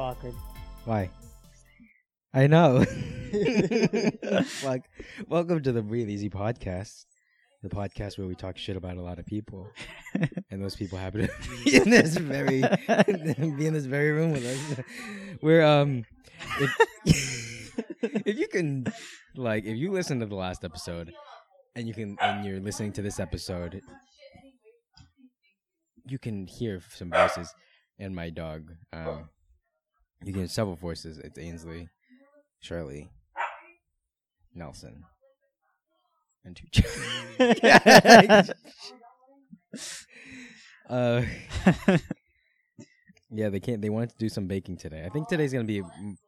awkward. Why? I know. like, welcome to the Breathe Easy podcast, the podcast where we talk shit about a lot of people, and those people happen to be in this very be in this very room with us. We're um, if, if you can, like, if you listen to the last episode, and you can, and you're listening to this episode, you can hear some voices and my dog. Um, you get several voices. It's Ainsley, Shirley, Nelson, and two. uh, yeah, they can't. They wanted to do some baking today. I think today's gonna be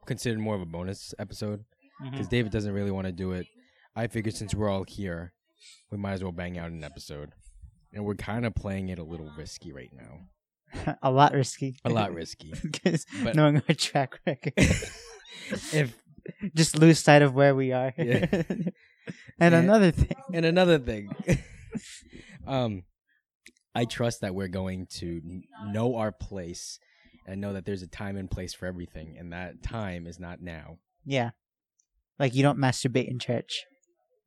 considered more of a bonus episode because David doesn't really want to do it. I figured since we're all here, we might as well bang out an episode, and we're kind of playing it a little risky right now. a lot risky. A lot risky. Because But- knowing our track record, if just lose sight of where we are. Yeah. and And- another thing, and another thing, um, I trust that we're going to know our place and know that there's a time and place for everything, and that time is not now. yeah, like you don't masturbate in church.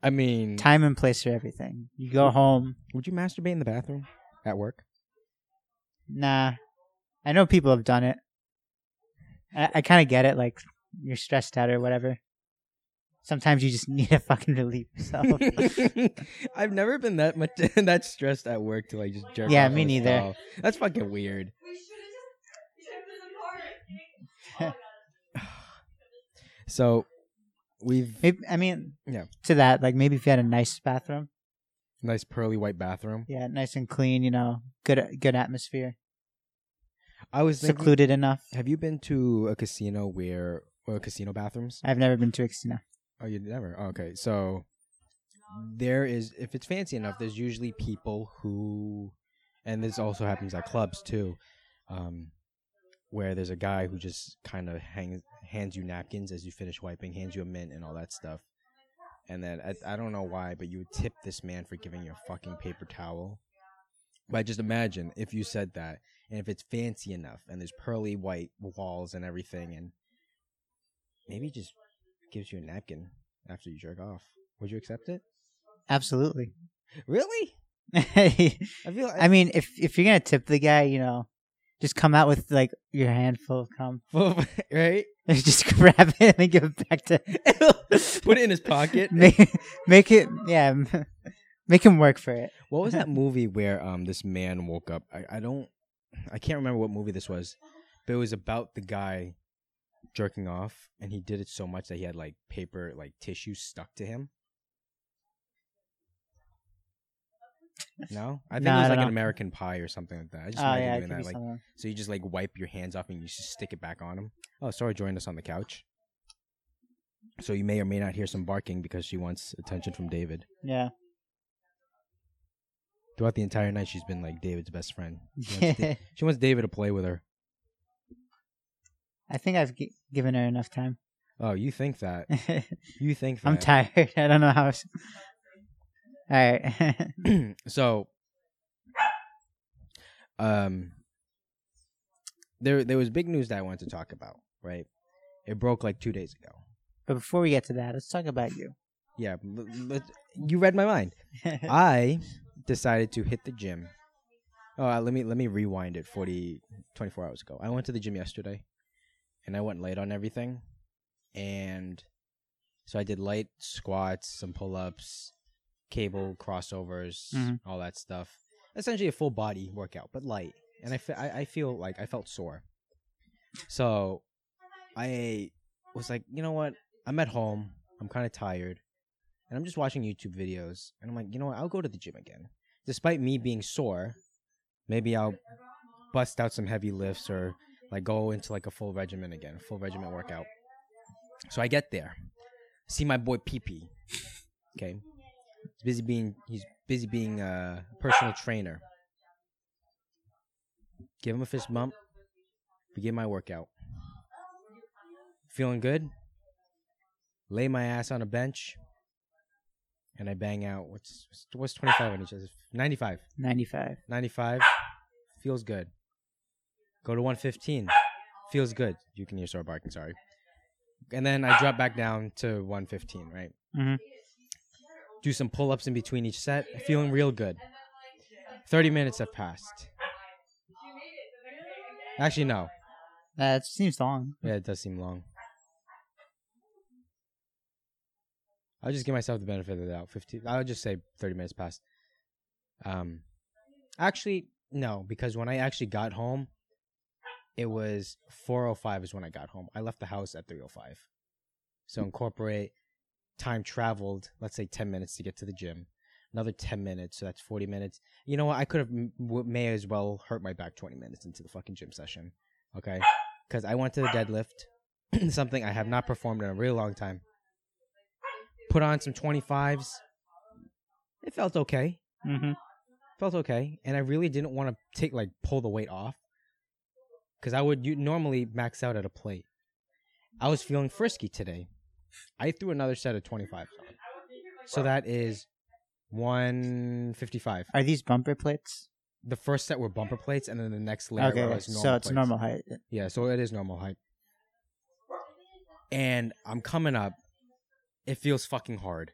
I mean, Time and place for everything. You go home. would you masturbate in the bathroom at work? Nah, I know people have done it. I, I kind of get it. Like you're stressed out or whatever. Sometimes you just need to fucking relieve yourself. I've never been that much that stressed at work to like just jerk. Yeah, off me on the neither. stall. That's fucking weird. So we've Maybe, I mean, Yeah. To that, like maybe if you had a nice bathroom, nice pearly white bathroom. yeah, nice and clean. You know, good good atmosphere, I was thinking, secluded enough. Have you been to a casino where well, casino bathrooms? I've never been to a casino. Oh, you never. Oh, okay, so there is if it's fancy enough, there's usually people who, and this also happens at clubs too, um, where there's a guy who just kind of hangs hands you napkins as you finish wiping, hands you a mint and all that stuff. And then I, I don't know why, but you would tip this man for giving you a fucking paper towel. But just imagine if you said that, and if it's fancy enough, and there's pearly white walls and everything, and maybe just gives you a napkin after you jerk off. Would you accept it? Absolutely. Really? I I feel. I, mean, if if you're gonna tip the guy, you know, just come out with like your handful of cum, right? just grab it and then give it back to. Put it in his pocket. make make it yeah, make him work for it. What was that movie where um this man woke up? I, I don't, I can't remember what movie this was, but it was about the guy jerking off, and he did it so much that he had like paper, like tissue stuck to him. No, I think it I was like an. American Pie or something like that. I just Oh imagine yeah, it doing could that. Like, someone. so you just like wipe your hands off and you just stick it back on him. Oh, sorry, joined us on the couch. So you may or may not hear some barking because she wants attention from David. Yeah. Throughout the entire night, she's been like David's best friend. She wants, Da- she wants David to play with her. I think I've gi- given her enough time. Oh, you think that? You think that? I'm tired. I don't know how. Else. All right. so, um, there there was big news that I wanted to talk about. Right, it broke like two days ago. but before we get to that, let's talk about you. Yeah, l- l- you read my mind. I decided to hit the gym. Oh, uh, let me let me rewind it 40 24 hours ago. I went to the gym yesterday and I went late on everything. And so I did light squats, some pull-ups, cable crossovers, Mhm. all that stuff. Essentially a full body workout, but light. And I, fe- I I feel like I felt sore. So I was like, you know what? I'm at home. I'm kind of tired and I'm just watching YouTube videos, and I'm like, you know what? I'll go to the gym again, despite me being sore. Maybe I'll bust out some heavy lifts or like go into like a full regimen again, full regimen workout. So I get there, see my boy PP. Okay, he's busy being he's busy being uh, a personal trainer. Give him a fist bump. Begin my workout. Feeling good? Lay my ass on a bench and I bang out what's what's 25 on each other? 95. 95. 95 feels good. Go to 115. Feels good. You can hear Sora barking. Sorry. And then I drop back down to 115. Right. Mhm. Do some pull ups in between each set. Feeling real good. 30 minutes have passed. Actually, no. That seems long. Yeah, it does seem long. I'll just give myself the benefit of the doubt. Fifteen. I would just say thirty minutes past. Um, actually, no, because when I actually got home, it was four oh five. Is when I got home. I left the house at three oh five. So incorporate time traveled. Let's say ten minutes to get to the gym. Another ten minutes, so that's forty minutes. You know what? I could have may as well hurt my back twenty minutes into the fucking gym session. Okay, because I went to the deadlift, something I have not performed in a real long time. Put on some 25s. It felt okay. Mm-hmm. Felt okay. And I really didn't want to take, like, pull the weight off. Because I would you, normally max out at a plate. I was feeling frisky today. I threw another set of 25s on. So that is 155. Are these bumper plates? The first set were bumper plates, and then the next layer Okay, was normal so it's plates. normal height. Yeah, so it is normal height. And I'm coming up. It feels fucking hard.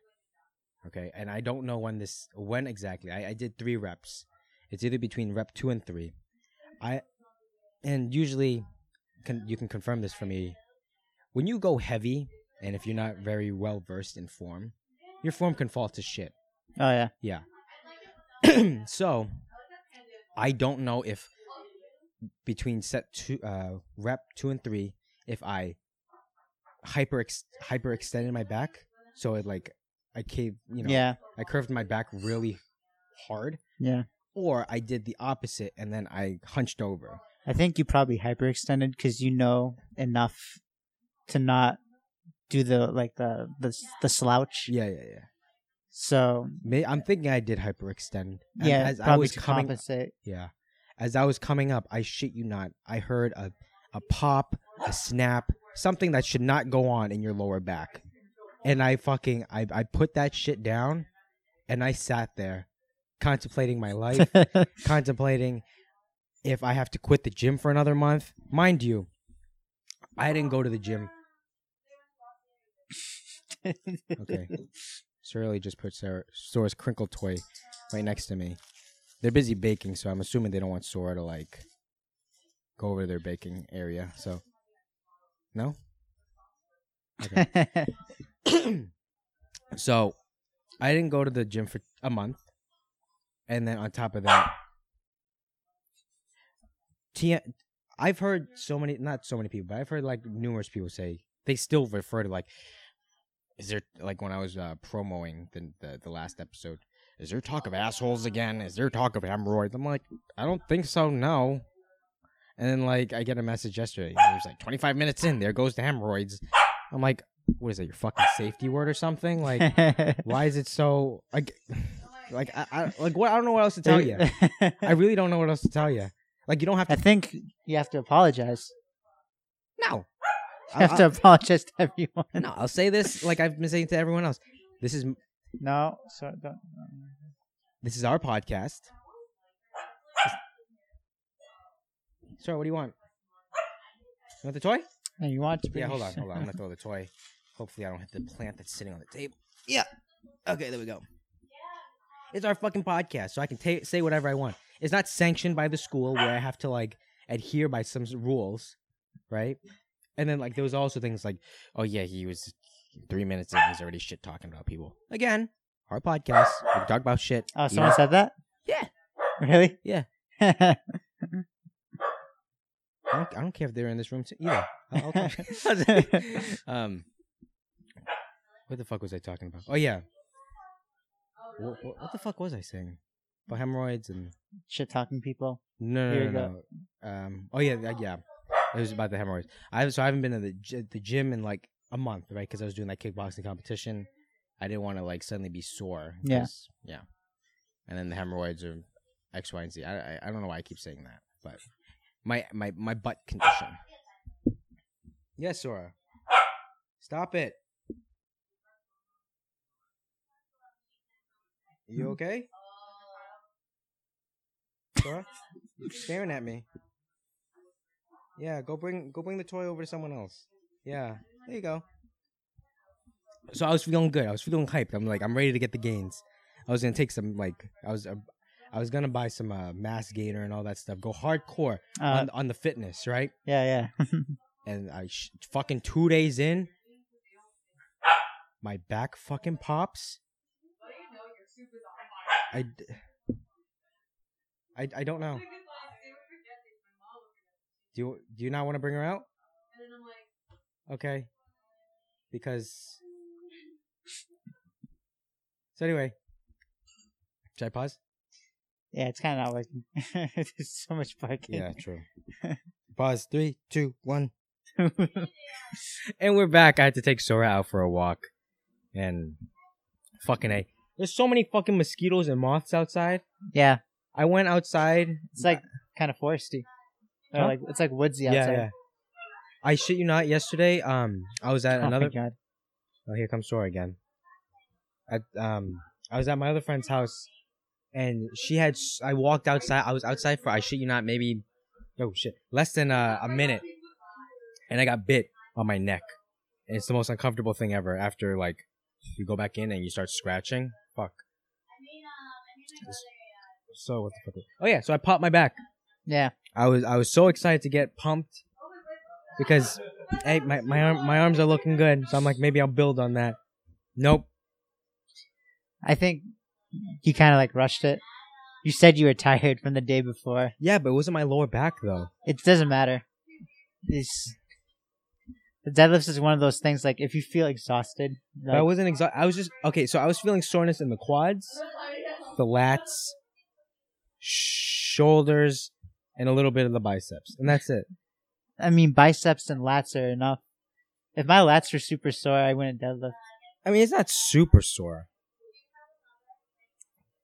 Okay, and I don't know when this when exactly. I, I did three reps. It's either between rep two and three. I and usually can you can confirm this for me. When you go heavy, and if you're not very well versed in form, your form can fall to shit. Oh yeah. Yeah. so, I don't know if between set two, uh, rep two and three, if I hyper ex- hyper extended my back, so it like I cave, you know, Yeah. I curved my back really hard, Yeah. or I did the opposite and then I hunched over. I think you probably hyperextended because you know enough to not do the like the the the slouch. Yeah, yeah, yeah. So May- I'm thinking I did hyperextend. And yeah, as I was coming, compensate. Yeah. As I was coming up, I shit you not, I heard a, a pop, a snap, something that should not go on in your lower back. And I fucking I, I put that shit down and I sat there contemplating my life, contemplating if I have to quit the gym for another month. Mind you, I didn't go to the gym. Okay. Shirley just put Sarah, Sora's crinkle toy right next to me. They're busy baking, so I'm assuming they don't want Sora to like go over to their baking area. So, no. Okay. so, I didn't go to the gym for a month, and then on top of that, T- I've heard so many, not so many people, but I've heard like numerous people say they still refer to like, is there like when I was uh, promoing the, the the last episode, is there talk of assholes again? Is there talk of hemorrhoids? I'm like, I don't think so, no. And then like I get a message yesterday. It was like 25 minutes in, there goes the hemorrhoids. I'm like, what is that? Your fucking safety word or something? Like, why is it so like, like I, I like what? I don't know what else to tell you. I really don't know what else to tell you. Like you don't have to. I think you have to apologize. No. You have to apologize to everyone. No, I'll say this like I've been saying to everyone else. This is No, so don't. this is our podcast. Sorry, what do you want? You want the toy? No, you want to? Be. Yeah, hold on, hold on. I'm gonna throw the toy. Hopefully, I don't hit the plant that's sitting on the table. Yeah. Okay, there we go. It's our fucking podcast, so I can ta- say whatever I want. It's not sanctioned by the school where I have to like adhere by some rules, right? And then like there was also things like, oh yeah, he was three minutes in, he's already shit talking about people. Again, our podcast, we talk about shit. Oh, someone said that. Yeah. Really? Yeah. I don't, I don't care if they're in this room too, either. I'll, I'll um, what the fuck was I talking about? Oh yeah. What, what, what the fuck was I saying? About hemorrhoids and Shit talking people. no no Here no, no. Um. Oh yeah yeah, yeah. It was about the hemorrhoids. I so I haven't been to the the gym in like a month, right? Because I was doing that kickboxing competition. I didn't want to like suddenly be sore. Yeah. Yeah. And then the hemorrhoids are X, Y, and Z. I, I I don't know why I keep saying that, but my my my butt condition. Yes, Sora. Stop it. You okay? Sora? You're staring at me. Yeah, go bring go bring the toy over to someone else. Yeah, there you go. So I was feeling good. I was feeling hyped. I'm like, I'm ready to get the gains. I was gonna take some like I was uh, I was gonna buy some uh, mass gainer and all that stuff. Go hardcore Uh, on on the fitness, right? yeah, yeah. And I sh- fucking two days in, my back fucking pops. I, d- I, I don't know. Do you do you not want to bring her out? Okay. Because. So anyway, should I pause? Yeah, it's kind of not working. There's so much barking. Yeah, true. pause. Three, two, one. And we're back. I had to take Sora out for a walk, and fucking a. There's so many fucking mosquitoes and moths outside. yeah, I went outside. it's like kind of foresty. Or Huh? like it's like woodsy outside. yeah. I shit you not. Yesterday, um, I was at Oh another. god. Oh, here comes Sora again. At um, I was at my other friend's house, and she had. I walked outside. I was outside for I shit you not, maybe, oh shit, less than a, a minute, and I got bit on my neck, and it's the most uncomfortable thing ever. After like, you go back in and you start scratching. Fuck. So what the fuck? Oh yeah, so I popped my back. Yeah. I was I was so excited to get pumped because hey my my arm, my arms are looking good, so I'm like maybe I'll build on that. Nope. I think you kind of like rushed it. You said you were tired from the day before. Yeah, but it wasn't my lower back though. It doesn't matter. It's, the deadlifts is one of those things like if you feel exhausted, But I wasn't exhausted. I was just okay. So I was feeling soreness in the quads, the lats, shoulders, and a little bit of the biceps, and that's it. I mean biceps and lats are enough. If my lats were super sore, I wouldn't deadlift. I mean, it's not super sore,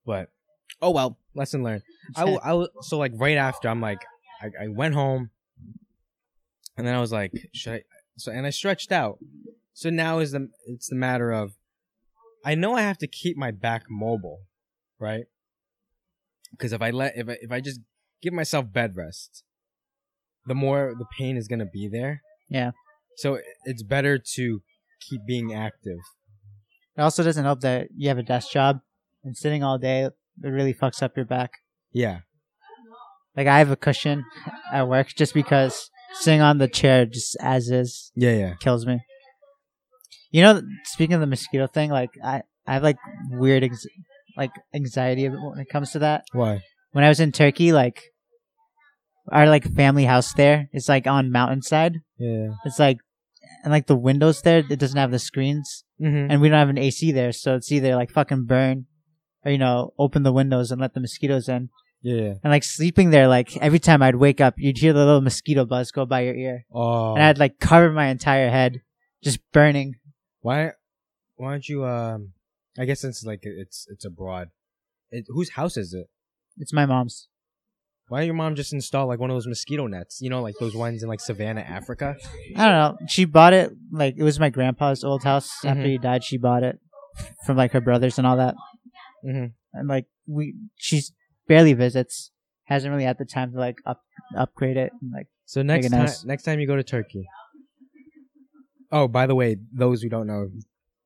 but oh well. Lesson learned. I, w- I w- so like right after I'm like I, I went home and then I was like should I so and I stretched out so now is the it's the matter of I know I have to keep my back mobile right because if I let if I, if I just give myself bed rest the more the pain is gonna be there Yeah. so it's better to keep being active It also doesn't help that you have a desk job and sitting all day. It really fucks up your back. yeah Like I have a cushion at work just because sitting on the chair just as is yeah yeah kills me. You know, speaking of the mosquito thing, like I, I have like weird, ex- like anxiety when it comes to that. why When I was in Turkey, like our like family house there is like on mountainside. yeah It's like, and like the windows there, it doesn't have the screens, mm-hmm. and we don't have an AC there, so it's either like fucking burn, or you know, open the windows and let the mosquitoes in. yeah And like sleeping there, like every time I'd wake up, you'd hear the little mosquito buzz go by your ear, oh and I'd like cover my entire head, just burning. Why, why don't you? Um, I guess since like it's it's abroad, it, whose house is it? It's my mom's. Why don't your mom just install like one of those mosquito nets? You know, like those ones in like Savannah, Africa. I don't know. She bought it like it was my grandpa's old house. After Mhm. he died, she bought it from like her brothers and all that. Mm-hmm. And like we, she's barely visits. Hasn't really had the time to like up upgrade it. And, like So next time, nice. next time you go to Turkey. Oh, by the way, those who don't know,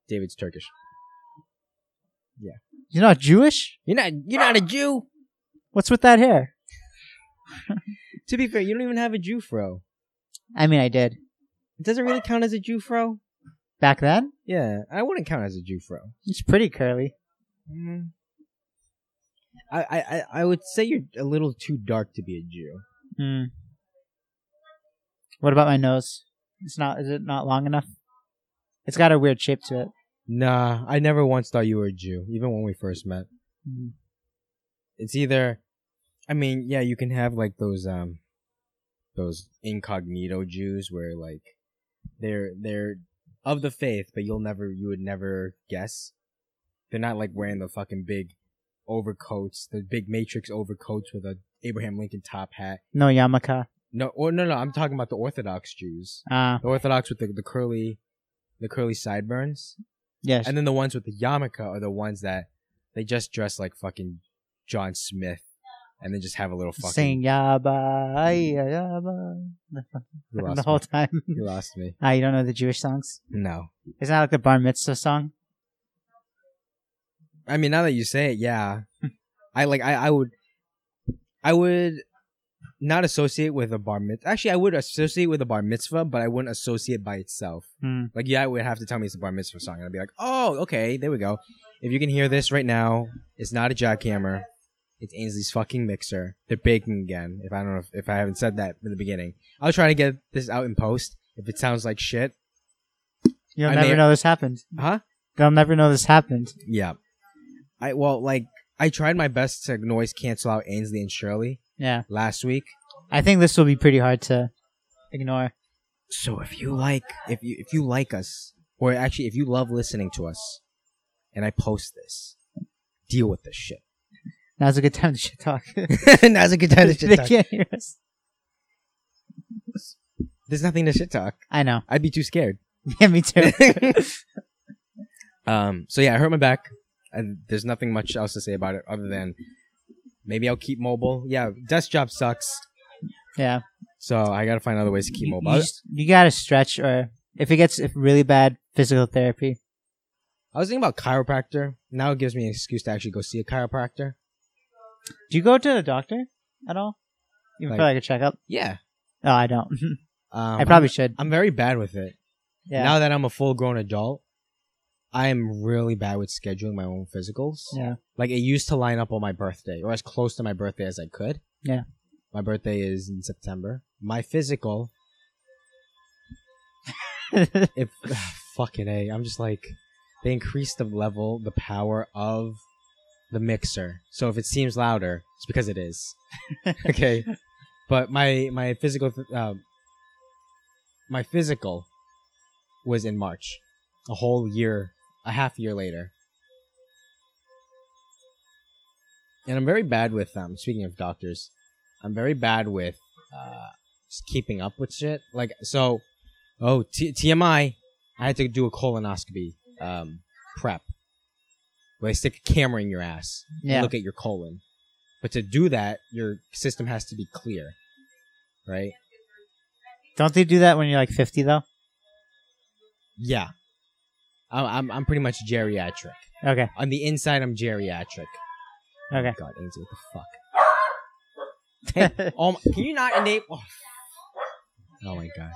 David's Turkish. Yeah. You're not Jewish. You're not. You're not a Jew. What's with that hair? To be fair, you don't even have a Jew fro. I mean, I did Does it really count as a Jew fro? back then. Yeah, I wouldn't count as a Jew fro. It's pretty curly. Mm. I, I I- I would say you're a little too dark to be a Jew. Hmm. What about my nose? It's not. Is it not long enough? It's got a weird shape to it. Nah, I never once thought you were a Jew, even when we first met. Mhm. It's either, I mean, yeah, you can have like those um, those incognito Jews where like they're they're of the faith, but you'll never you would never guess. They're not like wearing the fucking big overcoats, the big matrix overcoats with a Abraham Lincoln top hat. No yarmulke. No, or no, no, I'm talking about the Orthodox Jews. Ah, The Orthodox with the, the curly, the curly sideburns. yes. And then the ones with the yarmulke are the ones that they just dress like fucking John Smith and then just have a little fucking. Saying yaba, ay, yaba. The, You the lost, whole me. time. You lost me. Ah, you don't know the Jewish songs? No. Isn't that like the bar mitzvah song? I mean, now that you say it, yeah. I like. I, I would. I would not associate with a bar mitzvah. Actually, I would associate with a bar mitzvah, but I wouldn't associate by itself. Hmm. Like, yeah, I would have to tell me it's a bar mitzvah song, and I'd be like, oh, okay, there we go. If you can hear this right now, it's not a jackhammer. It's Ainsley's fucking mixer. They're baking again. If I don't know if, if I haven't said that in the beginning, I was trying to get this out in post. If it sounds like shit, You'll I never may- know this happened. huh? They'll never know this happened. Yeah. I well, like I tried my best to noise cancel out Ainsley and Shirley Yeah. last week. I think this will be pretty hard to ignore. So if you like, if you if you like us, or actually if you love listening to us, and I post this, deal with this shit. Now's a good time to shit talk. Now's a good time to they shit talk. can't hear us. There's nothing to shit talk. I know. I'd be too scared. Yeah, me too. um. So yeah, I hurt my back, and there's nothing much else to say about it other than maybe I'll keep mobile. Yeah, desk job sucks. yeah. So I gotta find other ways to keep You, mobile. you, just- you gotta stretch, or if it gets if really bad, physical therapy. I was thinking about chiropractor. Now it gives me an excuse to actually go see a chiropractor. Do you go to the doctor at all? Even for Like- like a checkup? Yeah. Oh, I don't. Um, I probably I'm, should. I'm very bad with it. Yeah. Now that I'm a full grown adult, I am really bad with scheduling my own physicals. yeah. Like it used to line up on my birthday or as close to my birthday as I could. Yeah. My birthday is in September. My physical, if fucking a, I'm just like they increased the level, the power of the mixer. So if it seems louder, it's because it is. okay, but my my physical uh, my physical was in March, a whole year, a half year later. And I'm very bad with um. Speaking of doctors, I'm very bad with uh just keeping up with shit. Like so, oh T- TMI, I had to do a colonoscopy um prep, where they stick a camera in your ass and yeah. look at your colon. But to do that, your system has to be clear, right? Don't they do that when you're like 50 though? Yeah. I'm I'm, I'm pretty much geriatric. Okay. On the inside, I'm geriatric. Okay. God, Ainsley, what the fuck? Oh, my, can you not enable? Oh, oh my God,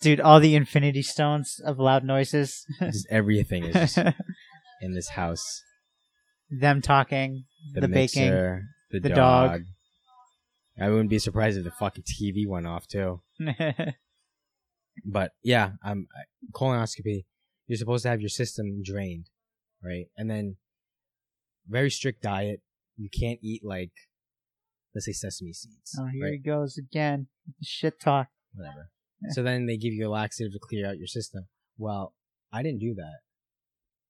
Dude, all the infinity stones of loud noises. just everything is in this house. Them talking, The, the, baking. the, the dog. dog. I wouldn't be surprised if the fucking TV went off too. But yeah, um, colonoscopy. You're supposed to have your system drained, right? And then very strict diet. You can't eat like, let's say sesame seeds, oh, here right? he goes again. Shit talk. Whatever. So then they give you a laxative to clear out your system. Well, I didn't do that.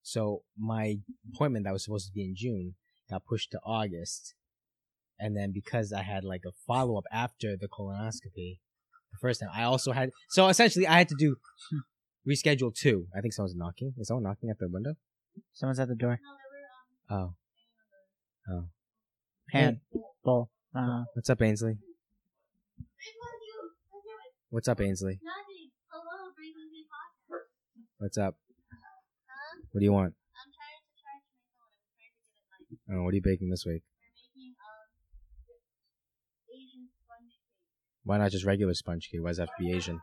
So my appointment that was supposed to be in June got pushed to August. And then because I had like a follow up after the colonoscopy, the first time, I also had, so essentially I had to do reschedule two. I think someone's knocking. Is someone knocking at the window? Someone's at the door. Oh. Oh. Pan. Bowl. Uh, What's up, Ainsley? What's up, Ainsley? Nothing. Hello, Breezy Podcast. What's up? Huh? What do you want? I'm trying to charge my phone. I'm trying to get it like Oh, what are you baking this week? we're making um Asian sponge cake. Why not just regular sponge cake? Why does it have to be Asian?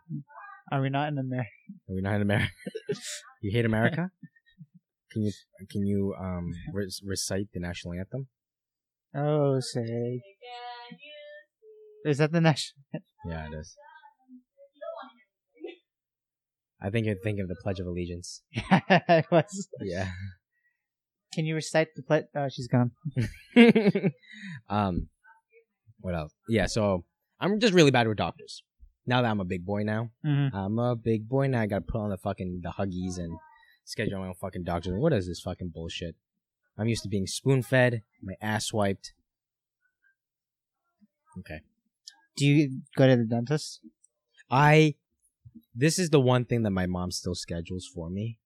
Are we not in America? Are we not in America? you hate America? Can you can you um re- recite the national anthem? Oh, say. Can you see? Is that the national? Yeah, it is. You don't want to hear me. I think you're thinking of the Pledge of Allegiance. I was. Yeah. Can you recite the pledge? Oh, she's gone. um, what else? Yeah, so I'm just really bad with doctors. Now that I'm a big boy now, hmm I'm a big boy now. I gotta put on the fucking the huggies and schedule my own fucking doctor. What is this fucking bullshit? I'm used to being spoon fed, my ass wiped. Okay. Do you go to the dentist? I this is the one thing that my mom still schedules for me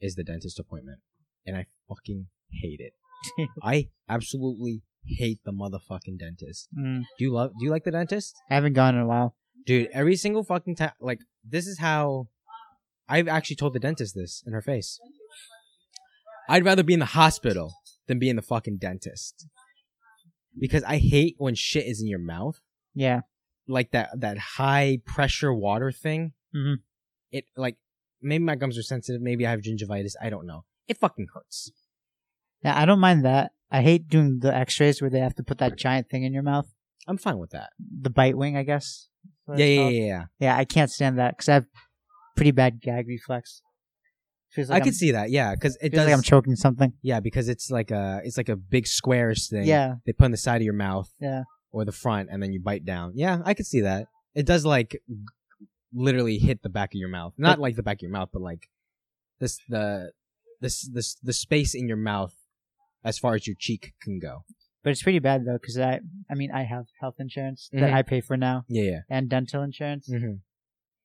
is the dentist appointment. And I fucking hate it. I absolutely hate the motherfucking dentist. Mm, Do you love? Do you like the dentist? I haven't gone in a while. Dude, every single fucking time, like, this is how I've actually told the dentist this in her face. I'd rather be in the hospital than be in the fucking dentist. Because I hate when shit is in your mouth. Yeah. Like that, that high pressure water thing. Mhm. It, like, maybe my gums are sensitive. Maybe I have gingivitis. I don't know. It fucking hurts. Yeah, I don't mind that. I hate doing the X-rays where they have to put that giant thing in your mouth, I'm fine with that. the bite wing, I guess. Yeah, yeah, yeah, yeah. Yeah, I can't stand that because I have pretty bad gag reflex. Feels like I I'm, could see that. Yeah, because it feels does. like I'm choking something. yeah, because it's like a, it's like a big squarish thing. Yeah, They put on the side of your mouth. yeah. or the front and then you bite down. Yeah, I could see that. It does like g- literally hit the back of your mouth. Not like the back of your mouth, but like this the this this the space in your mouth as far as your cheek can go. But it's pretty bad though because I, I mean, I have health insurance that Mhm. I pay for now Yeah, yeah. and dental insurance Mm-hmm.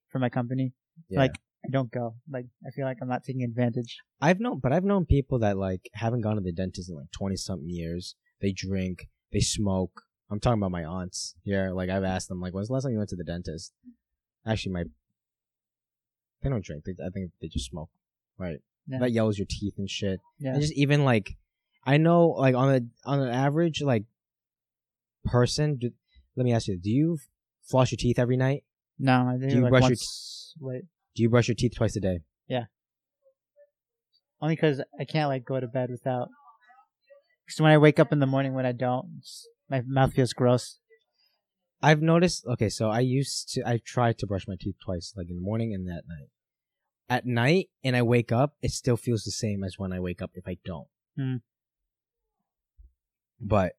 for my company. yeah. Like, I don't go. Like, I feel like I'm not taking advantage. I've known but I've known people that like haven't gone to the dentist in like twenty something years. They drink, they smoke. I'm talking about my aunts here. Like I've asked them like when's the last time you went to the dentist? Actually my they don't drink. They, I think they just smoke. Right. Yeah. That yellows your teeth and shit. Yeah. And just even like, I know like on a on an average like person. Do, let me ask you: Do you floss your teeth every night? No, I do, Do you like brush your once. Wait, Do you brush your teeth twice a day? Yeah. Only because I can't like go to bed without. Because when I wake up in the morning, when I don't, my mouth feels gross. I've noticed. Okay, so I used to. I tried to brush my teeth twice, like in the morning and at night. At night, and I wake up, it still feels the same as when I wake up if I don't. Hmm. But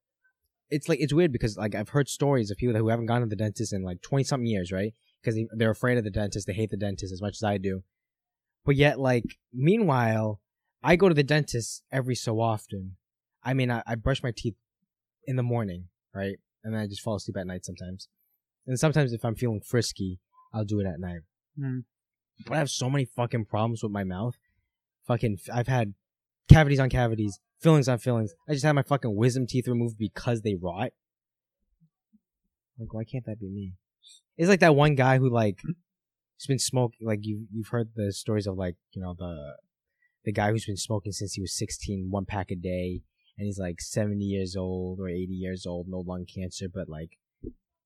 it's like it's weird because like I've heard stories of people who haven't gone to the dentist in like twenty something years, right? Because they, they're afraid of the dentist, they hate the dentist as much as I do. But yet, like meanwhile, I go to the dentist every so often. I mean, I, I brush my teeth in the morning, right? And then I just fall asleep at night sometimes. And sometimes if I'm feeling frisky, I'll do it at night. Mm. But I have so many fucking problems with my mouth. Fucking, I've had cavities on cavities, fillings on feelings. I just had my fucking wisdom teeth removed because they rot. Like, why can't that be me? It's like that one guy who like, has been smoking. Like you, you've heard the stories of like, you know, the the guy who's been smoking since he was 16, one pack a day, and he's like 70 years old or 80 years old, no lung cancer, but like,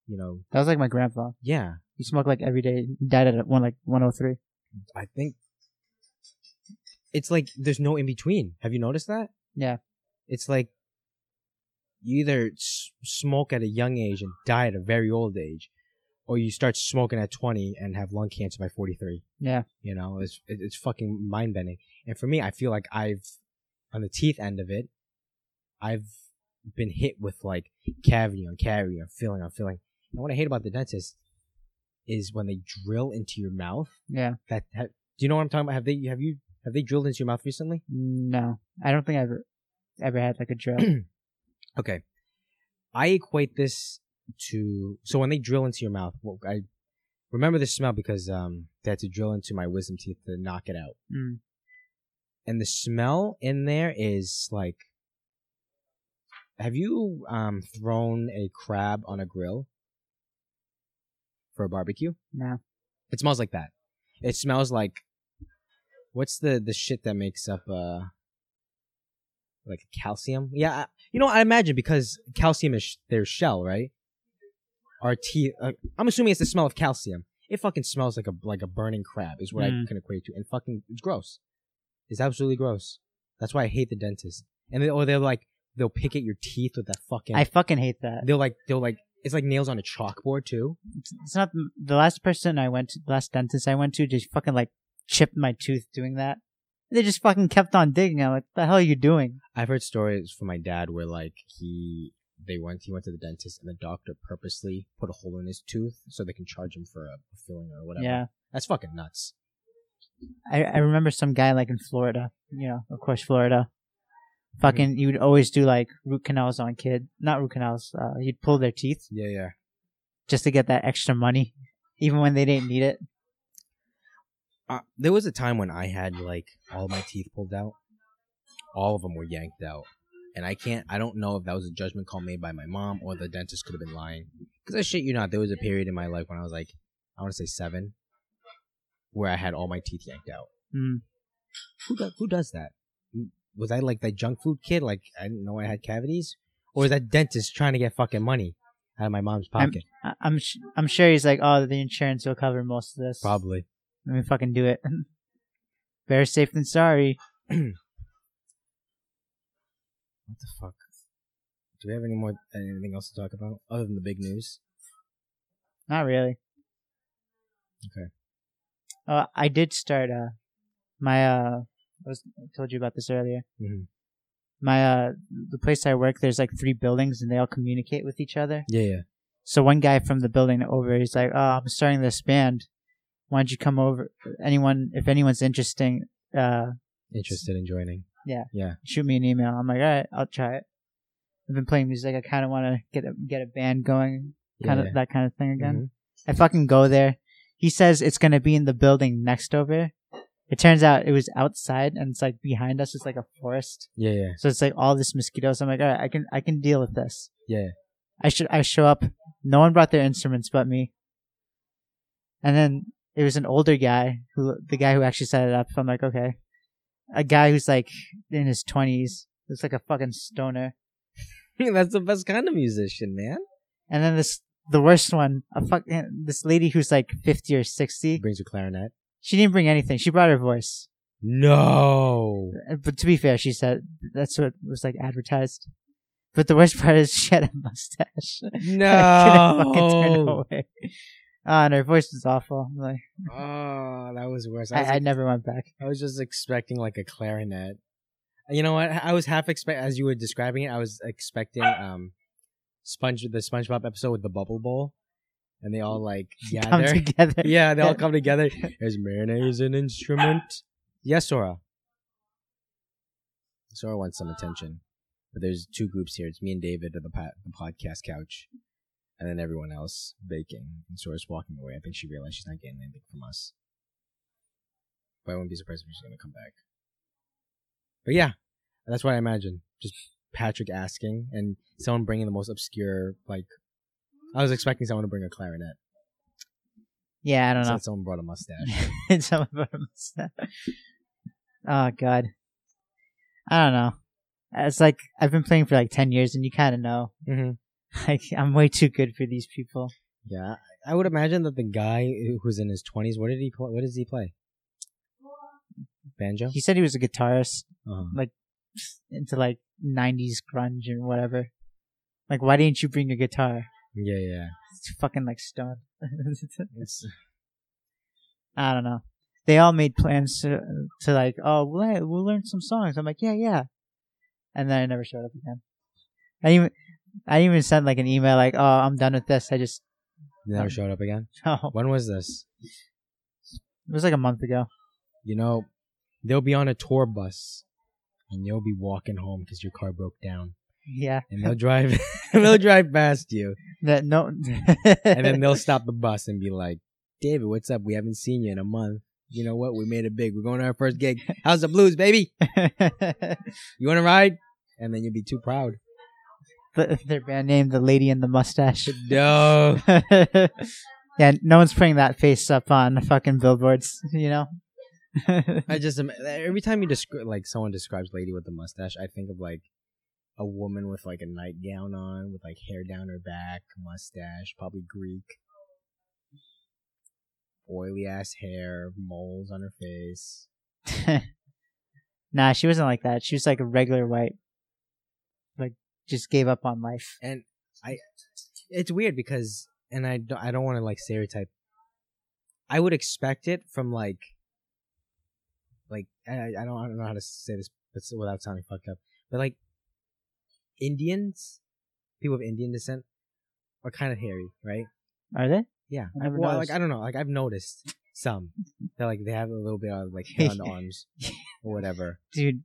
you know, That was like my grandpa. yeah, He smoked like every day. He died at one like 103. I think it's like there's no in between. Have you noticed that? Yeah. It's like you either s- smoke at a young age and die at a very old age, or you start smoking at 20 and have lung cancer by 43. Yeah. You know, it's it- it's fucking mind bending. And for me, I feel like I've on the teeth end of it, I've been hit with like cavity on cavity on filling on filling. And what I hate about the dentist is when they drill into your mouth. Yeah. That, that do you know what I'm talking about? Have they have you have they drilled into your mouth recently? No, I don't think I ever ever had like a drill. Okay, I equate this to so when they drill into your mouth. Well, I remember the smell because um they had to drill into my wisdom teeth to knock it out. mm. and the smell in there is like have you um thrown a crab on a grill for a barbecue No. it smells like that it smells like what's the the shit that makes up uh like calcium? Yeah I- you know i imagine because calcium is sh- their shell right? Our teeth uh, i'm assuming it's the smell of calcium. It fucking smells like a like a burning crab is what i Mm. can equate to and fucking it's gross. It's absolutely gross. That's why i hate the dentist. And they or they're like they'll pick at your teeth with that fucking I fucking hate that. they'll like they'll like it's like nails on a chalkboard too. It's, it's not the last person I went to, the last dentist I went to just fucking like chipped my tooth doing that. They just fucking kept on digging. I'm like, what the hell are you doing? I've heard stories from my dad where like he they went he went to the dentist and the doctor purposely put a hole in his tooth so they can charge him for a filling or whatever. Yeah. That's fucking nuts. I, I remember some guy like in Florida, you know, of course, Florida. Fucking, you would always do like root canals on kid, not root canals. Uh, you'd pull their teeth Yeah, yeah. just to get that extra money, even when they didn't need it. Uh, there was a time when I had like all my teeth pulled out. All of them were yanked out. and I can't. I don't know if that was a judgment call made by my mom or the dentist could have been lying. Because I shit you not, there was a period in my life when I was like, I want to say seven, where I had all my teeth yanked out. Mm. Who does who does that? Was I like that junk food kid? Like I didn't know I had cavities, or is that dentist trying to get fucking money out of my mom's I'm- pocket? I- I'm sh- I'm sure he's like, oh, the insurance will cover most of this. Probably. Let me fucking do it. Better safe than sorry. What the fuck? Do we have any more anything else to talk about other than the big news? Not really. Okay. Uh, I did start uh my uh I was I told you about this earlier. Mhm. My uh the place I work there's like three buildings and they all communicate with each other. Yeah, yeah. So one guy from the building over he's like, "Oh, I'm starting this band. Why don't you come over? Anyone if anyone's interesting, uh Interested in joining? Yeah. Yeah. shoot me an email." I'm like, "All right, I'll try it." I've been playing music. I kind of want to get a, get a band going, kind yeah. of that kind of thing again. Mhm. I fucking go there. He says it's gonna be in the building next over. It turns out it was outside and it's like behind us. It's like a forest, Yeah, yeah, so it's like all this mosquitoes. I'm like, all right, I can I can deal with this. yeah. I should I show up. No one brought their instruments but me. And then it was an older guy who the guy who actually set it up. So I'm like, okay, a guy who's like in his twenties. Looks like a fucking stoner. That's the best kind of musician, man. And then this the worst one, a fuck this lady who's like fifty or sixty. Brings a clarinet. She didn't bring anything. She brought her voice. No. Uh, But to be fair, she said that's what was like advertised. But the worst part is she had a mustache. No. I couldn't fucking turn away. Ah, and her voice was awful. I'm like, Oh, that was worse. I was, I, I never went back. I was just expecting like a clarinet. You know what? I was half expect as you were describing it. I was expecting um, Sponge the SpongeBob episode with the bubble bowl, and they all like gather. together. yeah, they all come together. Is mayonnaise an instrument? Yes, Sora. Sora wants some attention, but there's two groups here. It's me and David at the, pa- the podcast couch, and then everyone else baking. And Sora's walking away. I think she realized she's not getting anything from us. But I wouldn't be surprised if she's gonna come back. But yeah, that's what I imagine. Just Patrick asking and someone bringing the most obscure like. I was expecting someone to bring a clarinet. Yeah, I don't know. Instead, someone brought a mustache. Some of them said- Oh god. I don't know. It's like I've been playing for like ten years, and you kind of know. mm-hmm. Like I'm way too good for these people. Yeah, I would imagine that the guy who's in his twenties, what did he play? What does he play? Banjo. He said he was a guitarist Uh-huh. into like '90s grunge and whatever. Like, why didn't you bring a guitar? Yeah, yeah. It's fucking like stoned. It's I don't know. They all made plans to, to like, oh, we'll, we'll learn some songs. I'm like, yeah, yeah. And then I never showed up again. I even, I even sent like an email like, oh, I'm done with this. I just, never Um, showed up again. oh, When was this? it was like a month ago. You know, they'll be on a tour bus, and you'll be walking home because your car broke down, Yeah. and they'll drive, they'll drive past you, That no. and then they'll stop the bus and be like, "David, what's up? We haven't seen you in a month. You know what? We made it big. We're going to our first gig. How's the blues, baby? You want to ride?" And then you'll be too proud. The- Their band name, the Lady in the Mustache. No. yeah, no one's putting that face up on fucking billboards, you know. I just every time you describe like someone describes lady with a mustache, I think of like a woman with like a nightgown on, with like hair down her back, mustache, probably Greek, oily ass hair, moles on her face. nah, she wasn't like that. She was like a regular white. Just gave up on life. And I, it's weird because, and I don't, I don't want to like stereotype. I would expect it from like, like I, I don't, I don't know how to say this without sounding fucked up, but like Indians, people of Indian descent, are kind of hairy, right? Are they? Yeah. I well, noticed. like I don't know, like I've noticed some that like they have a little bit of like hair on the arms or whatever, Dude.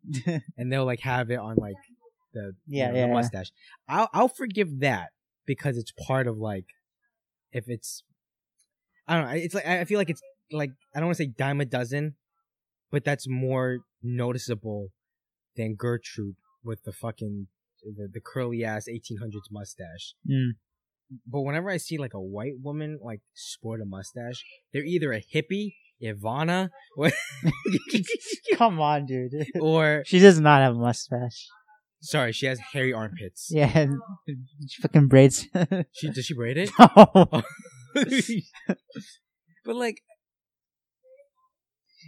and they'll like have it on like the you Yeah, the yeah, yeah. mustache. I'll I'll forgive that because it's part of like if it's I don't know. It's like I feel like it's like I don't want to say dime a dozen, but that's more noticeable than Gertrude with the fucking the, the curly ass 1800s mustache. Mm. But whenever I see like a white woman like sport a mustache, they're either a hippie, Ivana, or, Come on, dude. or She does not have a mustache. Sorry, she has hairy armpits. Yeah, and she fucking braids. She does she braid it? No. but like,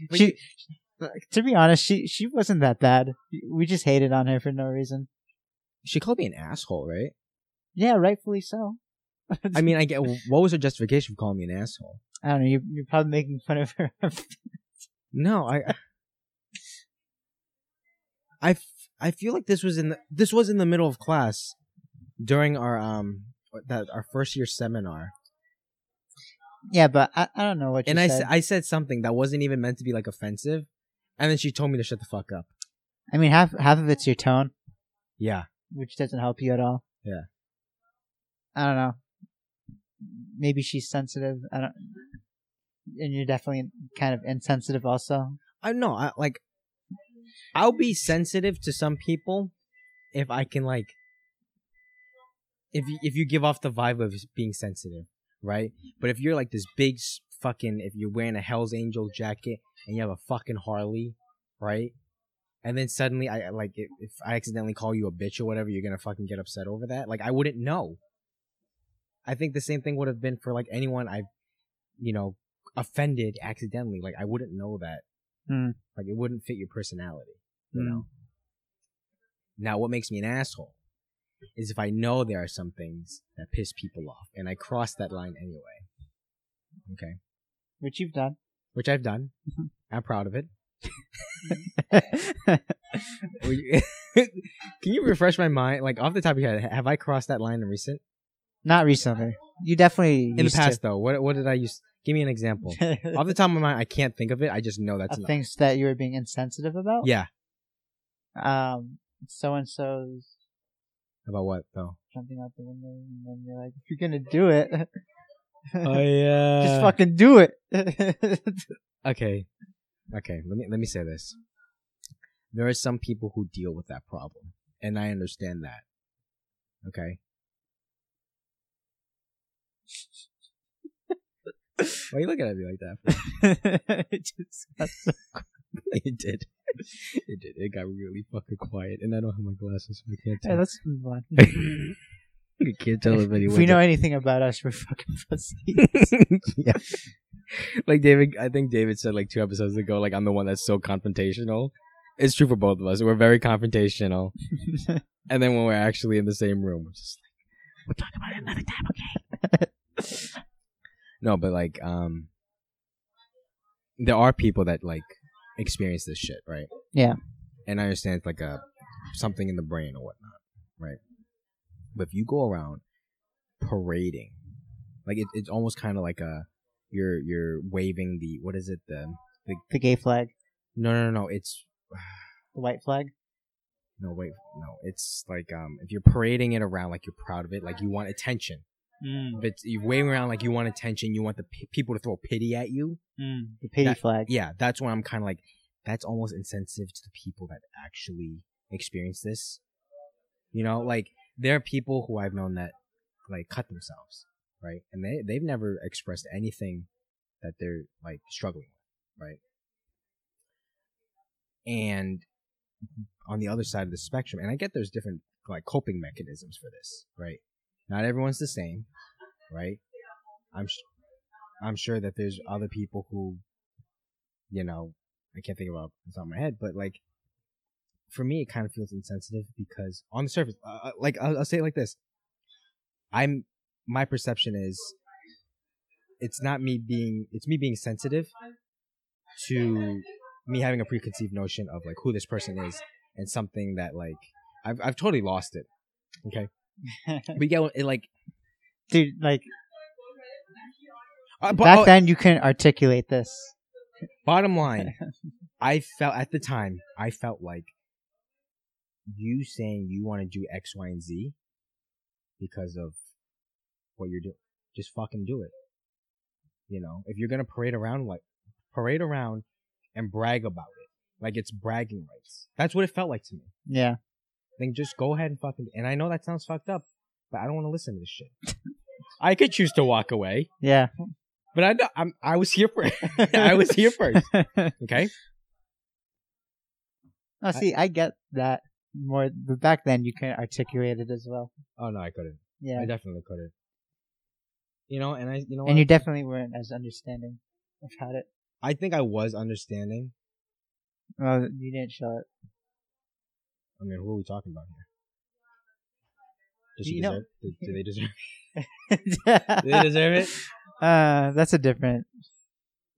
but she, to be honest, she she wasn't that bad. We just hated on her for no reason. she called me an asshole, right? Yeah, rightfully so. I mean, I get what was her justification for calling me an asshole? I don't know. You, you're probably making fun of her. No, I, I, f- I feel like this was in the this was in the middle of class during our um that our first year seminar, yeah, but I, I don't know what. And I said. I said something that wasn't even meant to be like offensive, and then she told me to shut the fuck up. I mean, half half of it's your tone, Yeah, which doesn't help you at all. Yeah. I don't know. Maybe she's sensitive. I don't. And you're definitely kind of insensitive, also. I know. I like. I'll be sensitive to some people if I can like. If you if you give off the vibe of being sensitive, right? But if you're like this big fucking, if you're wearing a Hell's Angel jacket and you have a fucking Harley, right? And then suddenly I like if, if I accidentally call you a bitch or whatever, you're gonna fucking get upset over that. Like I wouldn't know. I think the same thing would have been for like anyone I've, you know, offended accidentally. Like I wouldn't know that. Hmm. Like it wouldn't fit your personality, you Hmm. know. Now, what makes me an asshole is if I know there are some things that piss people off, and I cross that line anyway. Okay, Which you've done. which I've done. I'm proud of it. Can you refresh my mind? Like off the top of your head, have I crossed that line in recent? Not recently. You definitely In the used to. past, though, what what did I use? Give me an example. off the top of my mind, I can't think of it. I just know that's of enough. things that you were being insensitive about. Yeah. Um, so and so's About what though? jumping out the window, and then you're like, if you're gonna do it, Oh yeah. just fucking do it. okay okay let me let me say this there are some people who deal with that problem and i understand that okay why are you looking at me like that It just got so- it did it did it got really fucking quiet and i don't have my glasses so i can't Hey, tell let's move on. i can't tell if anyone. if we know anything about us, we're fucking pussies. yeah like david i think david said like two episodes ago like i'm the one that's so confrontational it's true for both of us we're very confrontational And then when we're actually in the same room, we're just like, we'll talk about it another time, okay? No, but like, um, there are people that like experience this shit, right? Yeah. And I understand it's like a something in the brain or whatnot, right? But if you go around parading, like it, it's almost kind of like a you're you're waving the what is it the the gay flag, no no no no it's the white flag. no wait no it's like um if you're parading it around like you're proud of it like you want attention Mm, if it's you're waving around like you want attention you want the p- people to throw pity at you. Mm, the pity That- flag. yeah that's when i'm kind of like that's almost insensitive to the people that actually experience this. You know like there are people who i've known that like cut themselves right? And they they've never expressed anything that they're like struggling with right? And on the other side of the spectrum and i get there's different like coping mechanisms for this right not everyone's the same right? I'm sh- i'm sure that there's other people who you know i can't think about it's on my head but like for me it kind of feels insensitive because on the surface uh, uh, like I'll, I'll say it like this. I'm my perception is it's not me being it's me being sensitive to me having a preconceived notion of like who this person is and something that like I've I've totally lost it. Okay, we get it like Dude, like uh, but, back oh, then, you couldn't articulate this. bottom line, I felt at the time I felt like you saying you want to do X, Y, and Z because of what you're doing. Just fucking do it. You know, if you're gonna parade around like parade around and brag about it, like it's bragging rights. That's what it felt like to me. Yeah, then just go ahead and fucking. And I know that sounds fucked up, but I don't want to listen to this shit. I could choose to walk away, Yeah. but I know I'm. I was here first. I was here first. Okay. Oh, see, I get that more, but back then you can articulate it as well. Oh no, I couldn't. Yeah. I definitely couldn't. You know, and I, you know, And what? you definitely weren't as understanding about it. I think I was understanding. Well, you didn't show it. I mean, who are we talking about here? Does she You know- deserve? do, do they deserve? Do they deserve it? uh, that's a different.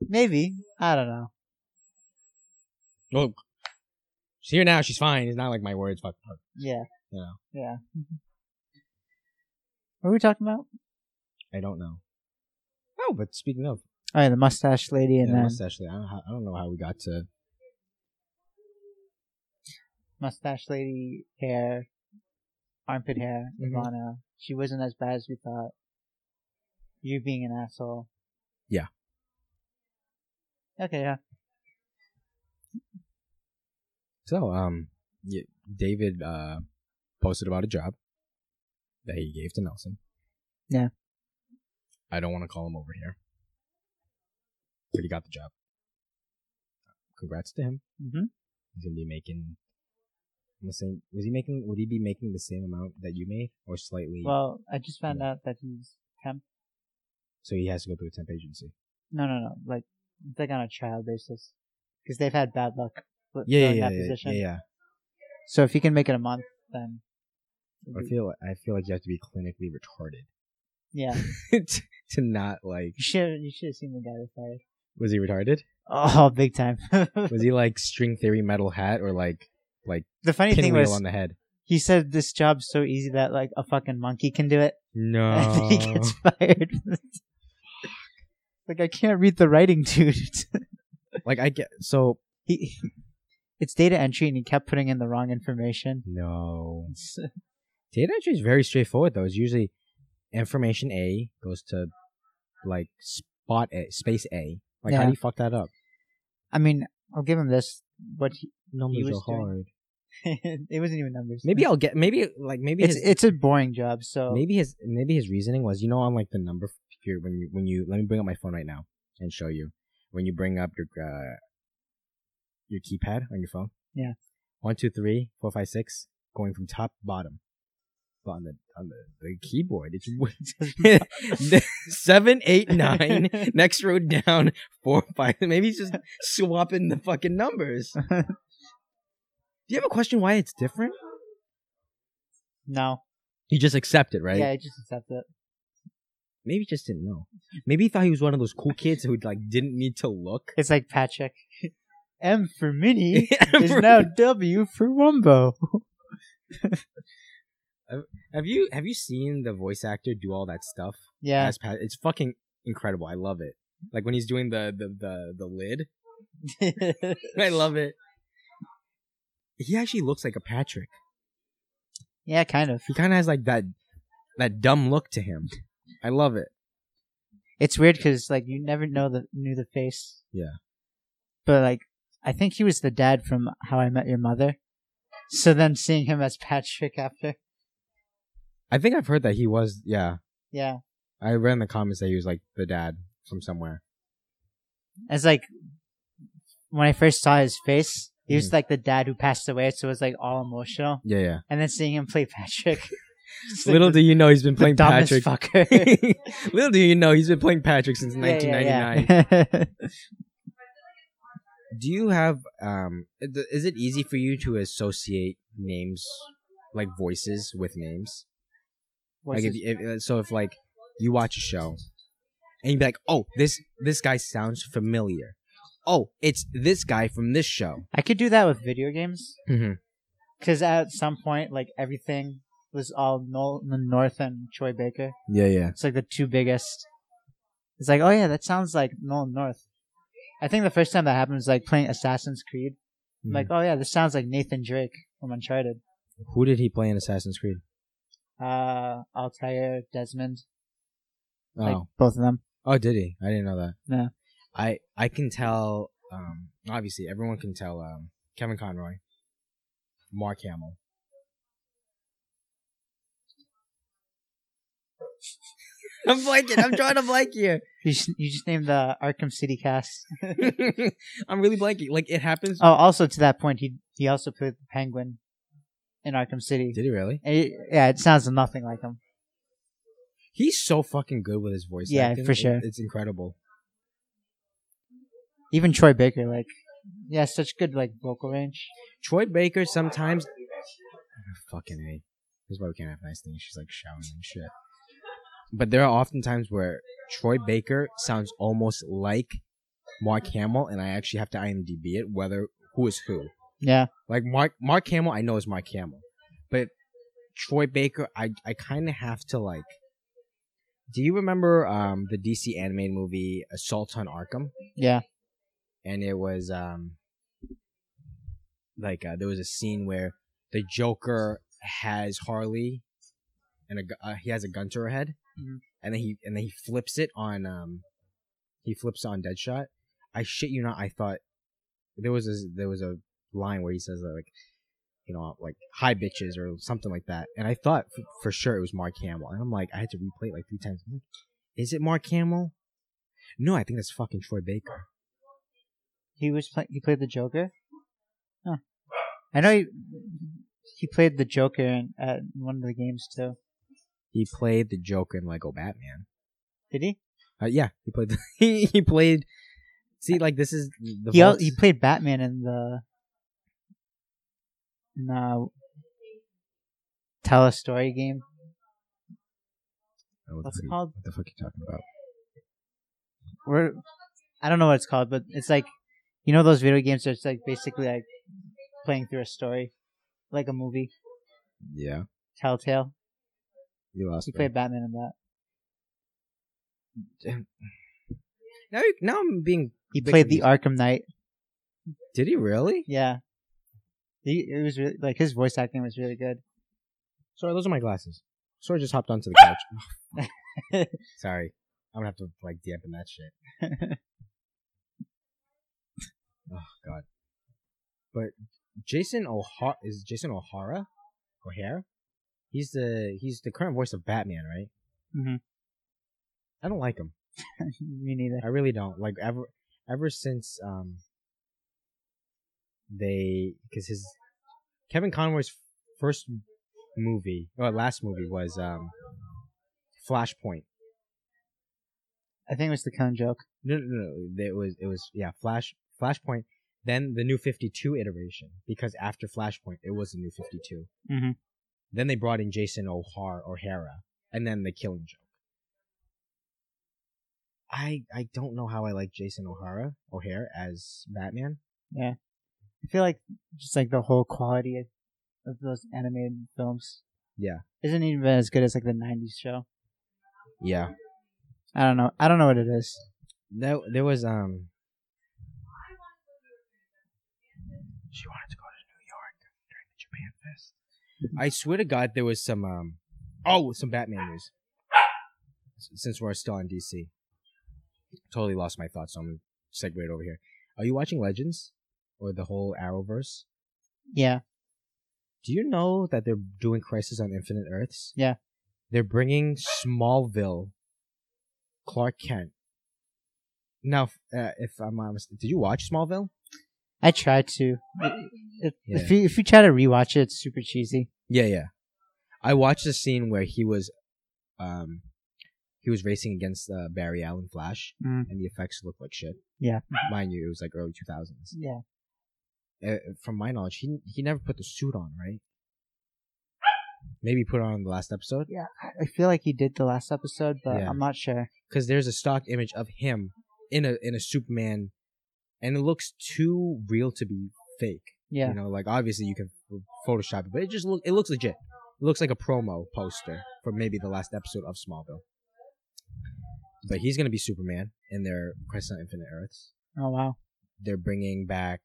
Maybe I don't know. Well, she's here now. She's fine. It's not like my words fucked her. Yeah. You know. Yeah. What are we talking about? I don't know. Oh, but speaking of, Oh, yeah, the mustache lady and yeah, then mustache. I don't, I don't know how we got to. Mustache lady hair, armpit hair, Mhm. Ivana. She wasn't as bad as we thought. You being an asshole. Yeah. Okay, yeah. So, um, yeah, David uh posted about a job that he gave to Nelson. Yeah. I don't want to call him over here, but he got the job. Congrats to him. Mm-hmm. He's gonna be making the same. Was he making? Would he be making the same amount that you made, or slightly? Well, I just found out that he's temp. so he has to go through a temp agency. No, no, no. Like, it's like on a trial basis. Because they've had bad luck with Yeah, yeah, yeah, that yeah, position. yeah, yeah. So if he can make it a month, then. I feel like, I feel like you have to be clinically retarded Yeah. to, to not like. You should you should have seen the guy that fired. Was he retarded? Oh, big time. Was he like string theory metal hat or like like the funny thing was, on the head? he said this job's so easy that like a fucking monkey can do it, No. and he gets fired. like I can't read the writing, dude. like I get so he, it's data entry, and he kept putting in the wrong information. no. Uh, data entry is very straightforward though. It's usually information A goes to like spot A, space A. Like how do you fuck that up? I mean, I'll give him this. What he, Numbers are hard. it wasn't even numbers. Maybe I'll get maybe like maybe it's his, it's a boring job. So maybe his maybe his reasoning was you know on like the number here when you when you let me bring up my phone right now and show you when you bring up your uh your keypad on your phone. Yeah. One two three four five six going from top to bottom. But on the on the, the keyboard it's seven eight nine next row down four five maybe he's just swapping the fucking numbers. Do you have a question why it's different? no. You just accept it, right? Yeah, I just accept it. Maybe he just didn't know. Maybe he thought he was one of those cool kids who like didn't need to look. It's like Patrick. M for mini is now W for Wumbo. have you have you seen the voice actor do all that stuff? Yeah. As Pat, it's fucking incredible. I love it. Like when he's doing the the the, the lid. I love it. He actually looks like a Patrick. yeah, kind of. He kind of has like that that dumb look to him. I love it. It's weird because like you never know the knew the face. Yeah. But like, I think he was the dad from How I Met Your Mother. So then seeing him as Patrick after, I think I've heard that he was. Yeah, yeah, I read in the comments that he was like the dad from somewhere. it's like when I first saw his face, he was Mhm. like the dad who passed away, so it was like all emotional. Yeah, yeah. And then seeing him play Patrick, like, Little the- do you know he's been playing Patrick. fucker. Little do you know he's been playing Patrick since Yeah, yeah, 1999. yeah. Do you have um? Is it easy for you to associate names, like voices, with names? What's like if, if so, if like you watch a show, and you'd be like, "Oh, this this guy sounds familiar." Oh, it's this guy from this show. I could do that with video games. Mm-hmm. Because at some point, like everything was all Nolan North and Troy Baker. Yeah, yeah. It's like the two biggest. It's like, oh yeah, that sounds like Nolan North. I think the first time that happened was like playing Assassin's Creed. I'm like, oh yeah, this sounds like Nathan Drake from Uncharted. Who did he play in Assassin's Creed? Uh, Altair, Desmond, like Oh, both of them. oh, did he? I didn't know that. Yeah. I I can tell. Um, obviously, everyone can tell. Um, Kevin Conroy, Mark Hamill. I'm blanking. I'm trying to blank here. You just, you just named the Arkham City cast. I'm really blanking. Like it happens. Oh, also to that point, he he also played the Penguin in Arkham City. Did he really? It, yeah, it sounds nothing like him. He's so fucking good with his voice. Yeah, acting. for sure. It, it's incredible. Even Troy Baker, like, yeah, such good like vocal range. Troy Baker sometimes. Fucking a. This is why we can't have nice things. She's like shouting and shit. But there are often times where Troy Baker sounds almost like Mark Hamill, and I actually have to IMDb it whether who is who. Yeah, Like Mark Mark Hamill, I know is Mark Hamill, but Troy Baker, I I kind of have to like. Do you remember um the DC animated movie Assault on Arkham? yeah, and it was um like uh, there was a scene where the Joker has Harley and a, uh, he has a gun to her head, Mhm. and then he and then he flips it on um he flips on Deadshot. I shit you not, I thought there was a there was a line where he says uh, like you know like hi bitches or something like that, and I thought f- for sure it was Mark Hamill, and I'm like I had to replay it like three times. I'm like, Is it Mark Hamill? No, I think that's fucking Troy Baker. He was play- he played the Joker. Huh. I know he he played the Joker in at one of the games too. He played the Joker in Lego Batman. Did he? Uh, yeah, he played. The, he he played. See, like this is the he al- he played Batman in the in the Tell a Story game. Oh, What's it called? What the fuck are you talking about? Where I don't know what it's called, but it's like you know those video games. that's like basically like playing through a story, like a movie. Yeah, Telltale. you lost He played Batman in that. Now, you- now I'm being. He played the. Arkham Knight. Did he really? Yeah. He it was really like his voice acting was really good. Sorry, those are my glasses. Sorry, just hopped onto the couch. Sorry, I'm gonna have to like dampen that shit. Oh God. But Jason O'Hara is Jason O'Hara, O'Hare. He's the he's the current voice of Batman, right? Mhm. I don't like him. Me neither. I really don't like ever ever since um they because his Kevin Conroy's first movie or last movie was um Flashpoint. I think it was the cone joke. No, no, no. It was it was yeah Flash Flashpoint. Then the new Fifty Two iteration because after Flashpoint it was the new Fifty Two. Mhm. Then they brought in Jason O'Hara O'Hara and then the Killing Joke. I I don't know how I like Jason O'Hara O'Hare as Batman. Yeah, I feel like just like the whole quality of, of those animated films Yeah. isn't even as good as like the '90s show. Yeah. I don't know. I don't know what it is. There, there was um. She wanted to go to New York during the Japan Fest. I swear to God, there was some um. Oh, some Batman news. Since we're still on DC, totally lost my thoughts. So I'm gonna segue it over here. Are you watching Legends or the whole Arrowverse? Yeah. Do you know that they're doing Crisis on Infinite Earths? Yeah. They're bringing Smallville, Clark Kent. Now, if, uh, if I'm not mistaken, did you watch Smallville? I tried to. If, Yeah. if you if you try to rewatch it, it's super cheesy. Yeah, yeah. I watched the scene where he was, um, he was racing against uh, Barry Allen Flash, Mm. and the effects looked like shit. Yeah. Mind you, it was like early 2000s. Yeah. Uh, from my knowledge, he he never put the suit on, right? Maybe put on the last episode. Yeah. I- I feel like he did the last episode, but Yeah. I'm not sure. because there's a stock image of him in a in a Superman, and it looks too real to be fake. Yeah. You know, like obviously you can Photoshop it, but it just look it looks legit. It looks like a promo poster for maybe the last episode of Smallville. But he's gonna be Superman in their on Infinite Earths. Oh wow. They're bringing back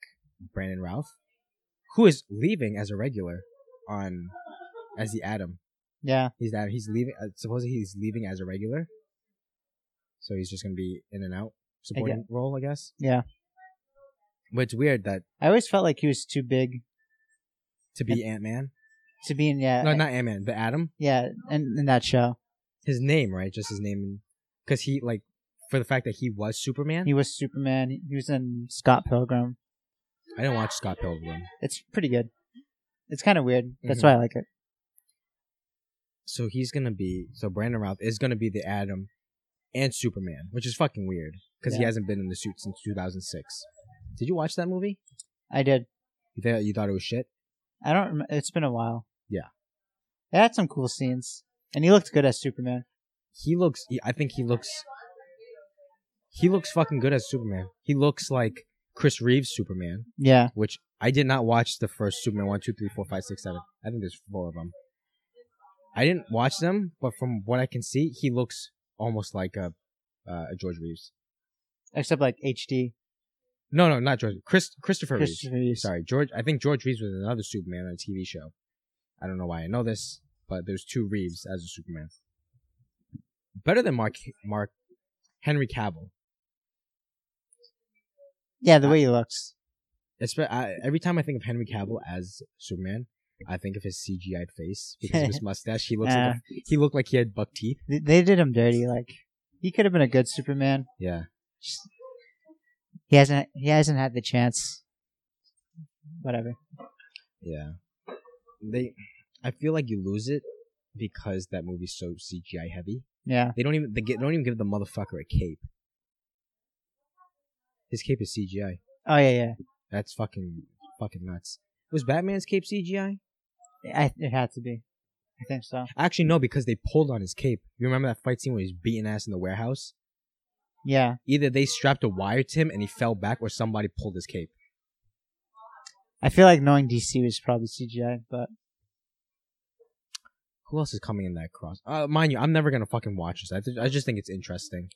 Brandon Routh, who is leaving as a regular on as the Atom. Yeah. He's that he's leaving. Uh, supposedly he's leaving as a regular, so he's just gonna be in and out supporting role, I guess. Yeah. But it's weird that I always felt like he was too big to be Ant Man. to be in. Yeah. No, not Ant Man. The Atom. yeah. In, in that show. his name, right? Just his name, because he like for the fact that he was Superman. He was Superman. He was in Scott Pilgrim. I didn't watch Scott Pilgrim, It's pretty good. It's kind of weird. That's Mhm. why I like it. so he's gonna be so Brandon Routh is gonna be the Atom and Superman, which is fucking weird because he Yeah. hasn't been in the suit since 2006. Did you watch that movie? I did. You thought you thought it was shit? I don't. Rem- it's been a while. Yeah. It had some cool scenes, and he looked good as Superman. He looks. I think he looks. He looks fucking good as Superman. He looks like Chris Reeves Superman, Yeah. which I did not watch the first Superman one, two, three, four, five, six, seven. I think there's four of them. I didn't watch them, but from what I can see, he looks almost like a, uh, a George Reeves. Except like HD. No, no, not George. Chris Christopher Reeves. Christopher Reeves. Sorry, George. I think George Reeves was another Superman on a TV show. I don't know why I know this, but there's two Reeves as a Superman. Better than Mark Mark Henry Cavill. Yeah, the way he looks. Espe- I, every time I think of Henry Cavill as Superman, I think of his CGI'd face because of his mustache. He looks Yeah. like a, he looked like he had buck teeth. They, they did him dirty. Like he could have been a good Superman. Yeah, Just- he hasn't. He hasn't had the chance. Whatever. yeah. They, I feel like you lose it because that movie's so CGI heavy. Yeah. They don't even they get, don't even give the motherfucker a cape. His cape is CGI. Oh yeah, yeah. That's fucking fucking nuts. Was Batman's cape CGI? I, it had to be. I think so. Actually, no, because they pulled on his cape. You remember that fight scene where he's beating ass in the warehouse? Yeah. Either they strapped a wire to him and he fell back, or somebody pulled his cape. I feel like knowing DC was probably CGI, but Who else is coming in that cross? Uh, mind you, I'm never gonna fucking watch this. I, th- I just think it's interesting.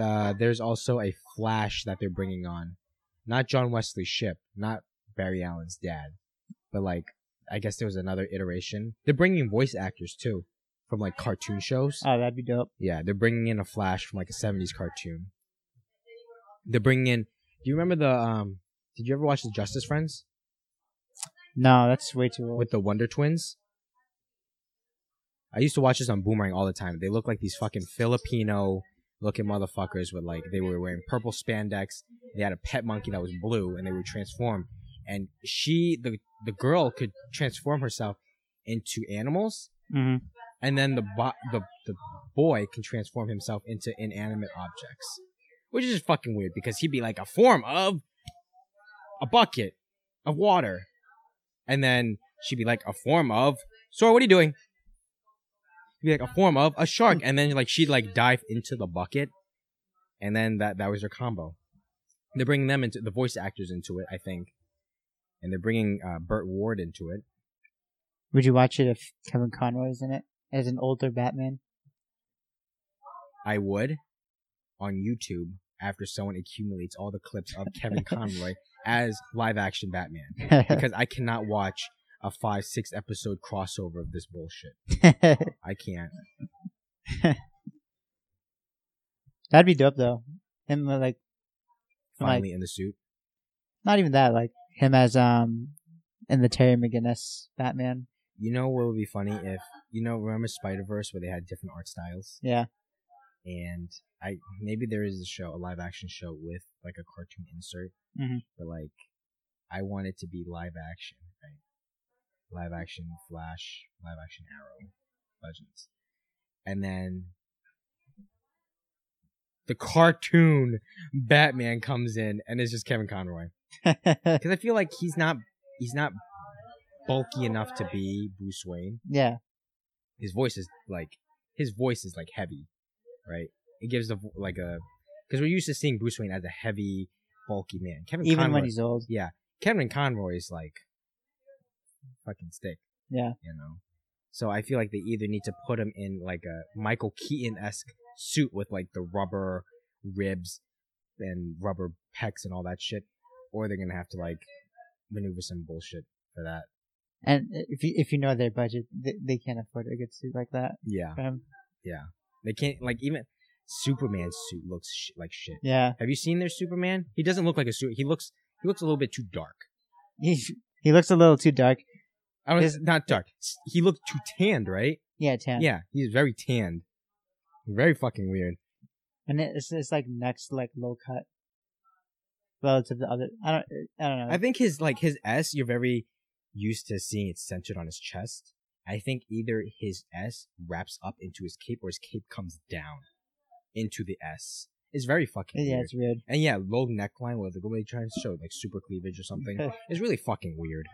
Uh, there's also a Flash that they're bringing on, not John Wesley Shipp, not Barry Allen's dad, but like I guess there was another iteration. They're bringing voice actors too, from like cartoon shows. oh, that'd be dope. Yeah, they're bringing in a Flash from like a '70s cartoon. They're bringing in. Do you remember the um? Did you ever watch the Justice Friends No, that's way too old. with the Wonder Twins? I used to watch this on Boomerang all the time. They look like these fucking Filipino looking motherfuckers with like they were wearing purple spandex. They had a pet monkey that was blue, and they would transform. And she, the the girl, could transform herself into animals, hmm and then the bo- the the boy can transform himself into inanimate objects, which is fucking weird because he'd be like a form of a bucket of water, and then she'd be like a form of. Sora, what are you doing? He'd be like a form of a shark, and then like she'd like dive into the bucket, and then that that was her combo. They're bringing them into the voice actors into it, I think, and they're bringing uh, Burt Ward into it. Would you watch it if Kevin Conroy is in it as an older Batman? I would on YouTube after someone accumulates all the clips of Kevin Conroy as live action Batman because I cannot watch a five six episode crossover of this bullshit. I can't. That'd be dope though. Him uh, like, Finally in the suit. not even that. Like him as um in the Terry McGinnis Batman. You know what would be funny if you know remember Spider Verse where they had different art styles Yeah. and I maybe there is a show a live action show with like a cartoon insert, Mhm. but like I want it to be live action, right? Live action Flash, live action Arrow, Legends, and then the cartoon Batman comes in and it's just Kevin Conroy because I feel like he's not he's not bulky enough to be Bruce Wayne yeah. His voice is like his voice is like heavy, right? It gives the like a because we're used to seeing Bruce Wayne as a heavy, bulky man. Kevin Even Conroy, when he's old. yeah, Kevin Conroy is like fucking stick, Yeah. you know. So I feel like they either need to put him in like a Michael Keaton esque suit with like the rubber ribs and rubber pecs and all that shit, or they're gonna have to like maneuver some bullshit for that. And if you if you know their budget, they, they can't afford a good suit like that Yeah, for him. Um, they can't like even Superman's suit looks sh- like shit. Yeah. Have you seen their Superman? He doesn't look like a suit. He looks he looks a little bit too dark. He he looks a little too dark. I was His- not dark. He looked too tanned, right? Yeah, tan. Yeah, he's very tanned. Very fucking weird. and it's it's like next like low cut relative to other. I don't I don't know. I think his like his S, you're very used to seeing it centered on his chest. I think either his S wraps up into his cape or his cape comes down into the S. It's very fucking yeah, weird. it's weird. And yeah, low neckline with the way they try to show like super cleavage or something. It's really fucking weird.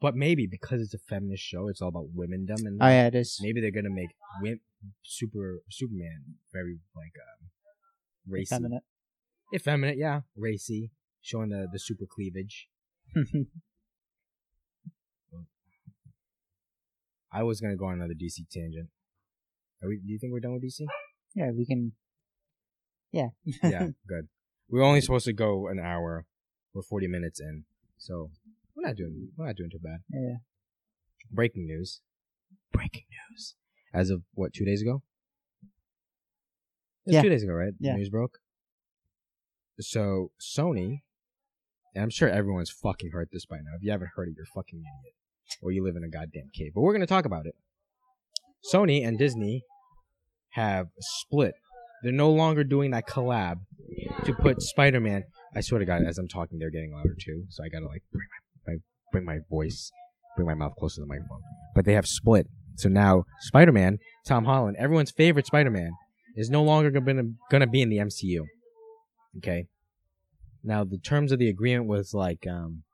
But maybe because it's a feminist show, it's all about womendom and Oh yeah, it is. maybe they're gonna make wim- super Superman very like um racy, Effeminate. effeminate, yeah, racy, showing the the super cleavage. I was gonna go on another DC tangent. Are we, do you think we're done with DC? yeah, we can. Yeah. yeah, good. We're only supposed to go an hour. We're forty minutes in, so we're not doing we're not doing too bad. Yeah. Breaking news. Breaking news. As of what, two days ago? It was Yeah. two days ago, right? The Yeah. news broke. So Sony, and I'm sure everyone's fucking heard this by now. If you haven't heard it, you're fucking idiot. Or you live in a goddamn cave. But we're gonna talk about it. Sony and Disney have split. They're no longer doing that collab to put Spider-Man. I swear to God, as I'm talking, they're getting louder too. So I gotta like bring my, bring my voice, bring my mouth closer to the microphone. But they have split. So now Spider-Man, Tom Holland, everyone's favorite Spider-Man, is no longer gonna gonna be in the MCU. Okay. Now the terms of the agreement was like um,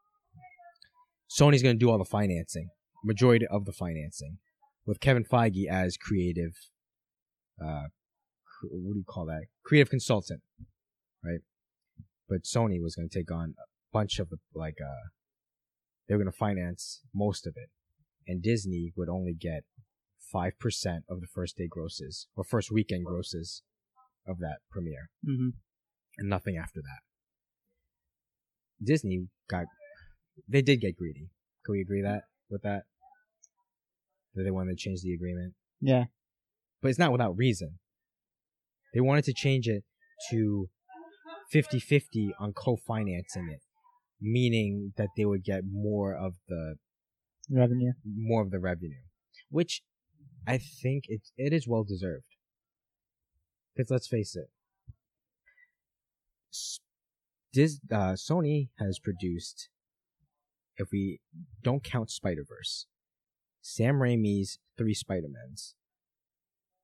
Sony's gonna do all the financing, majority of the financing, with Kevin Feige as creative. Uh, cr- what do you call that? Creative consultant, right? But Sony was gonna take on a bunch of the like uh, they were gonna finance most of it, and Disney would only get five percent of the first day grosses or first weekend grosses of that premiere hmm and nothing after that. Disney got they did get greedy. Can we agree that with that? That they wanted to change the agreement. Yeah. But it's not without reason. They wanted to change it to 50-50 on co-financing it, meaning that they would get more of the Revenue. more of the revenue, which I think it it is well deserved. Because let's face it, Dis, uh, Sony has produced, if we don't count Spider Verse, Sam Raimi's three Spider Mans,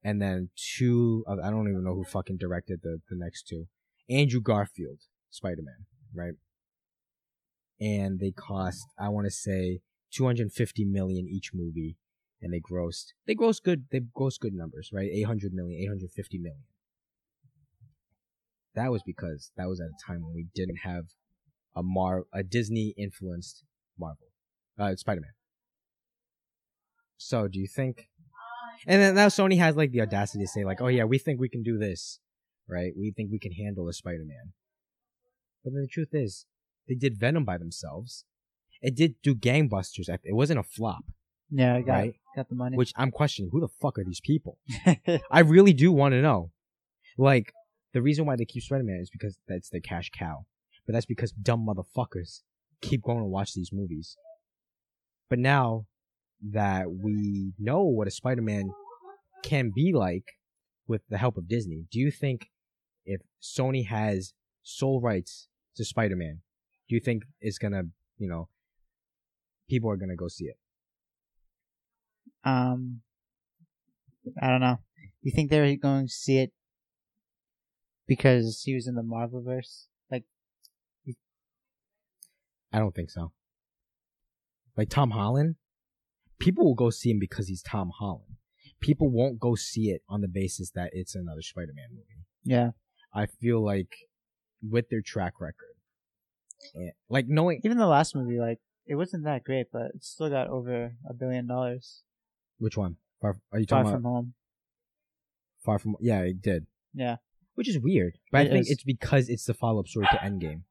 and then two. Of, I don't even know who fucking directed the the next two. Andrew Garfield Spider Man, right? And they cost, I want to say, 250 million each movie and they grossed they grossed good they grossed good numbers right 800 million 850 million that was because that was at a time when we didn't have a mar a disney influenced marvel uh spider-man so do you think and then now sony has like the audacity to say like oh yeah we think we can do this right we think we can handle a spider-man but then the truth is they did venom by themselves it did do gangbusters it wasn't a flop Yeah, I got right got the money. which I'm questioning who the fuck are these people? I really do want to know. Like, the reason why they keep Spider Man is because that's their cash cow. But that's because dumb motherfuckers keep going to watch these movies. But now that we know what a Spider Man can be like with the help of Disney, do you think if Sony has sole rights to Spider Man, do you think it's gonna, you know, people are gonna go see it? um, I don't know. You think they're going to see it because he was in the Marvelverse? Like, I don't think so. Like Tom Holland, people will go see him because he's Tom Holland. People won't go see it on the basis that it's another Spider-Man movie. yeah, I feel like with their track record, and, like knowing even the last movie, like, it wasn't that great, but it still got over a billion dollars. which one, Far, are you Far talking from about home. Far From? Yeah, it did, Yeah, which is weird. But It I think is. it's because it's the follow-up story to Endgame.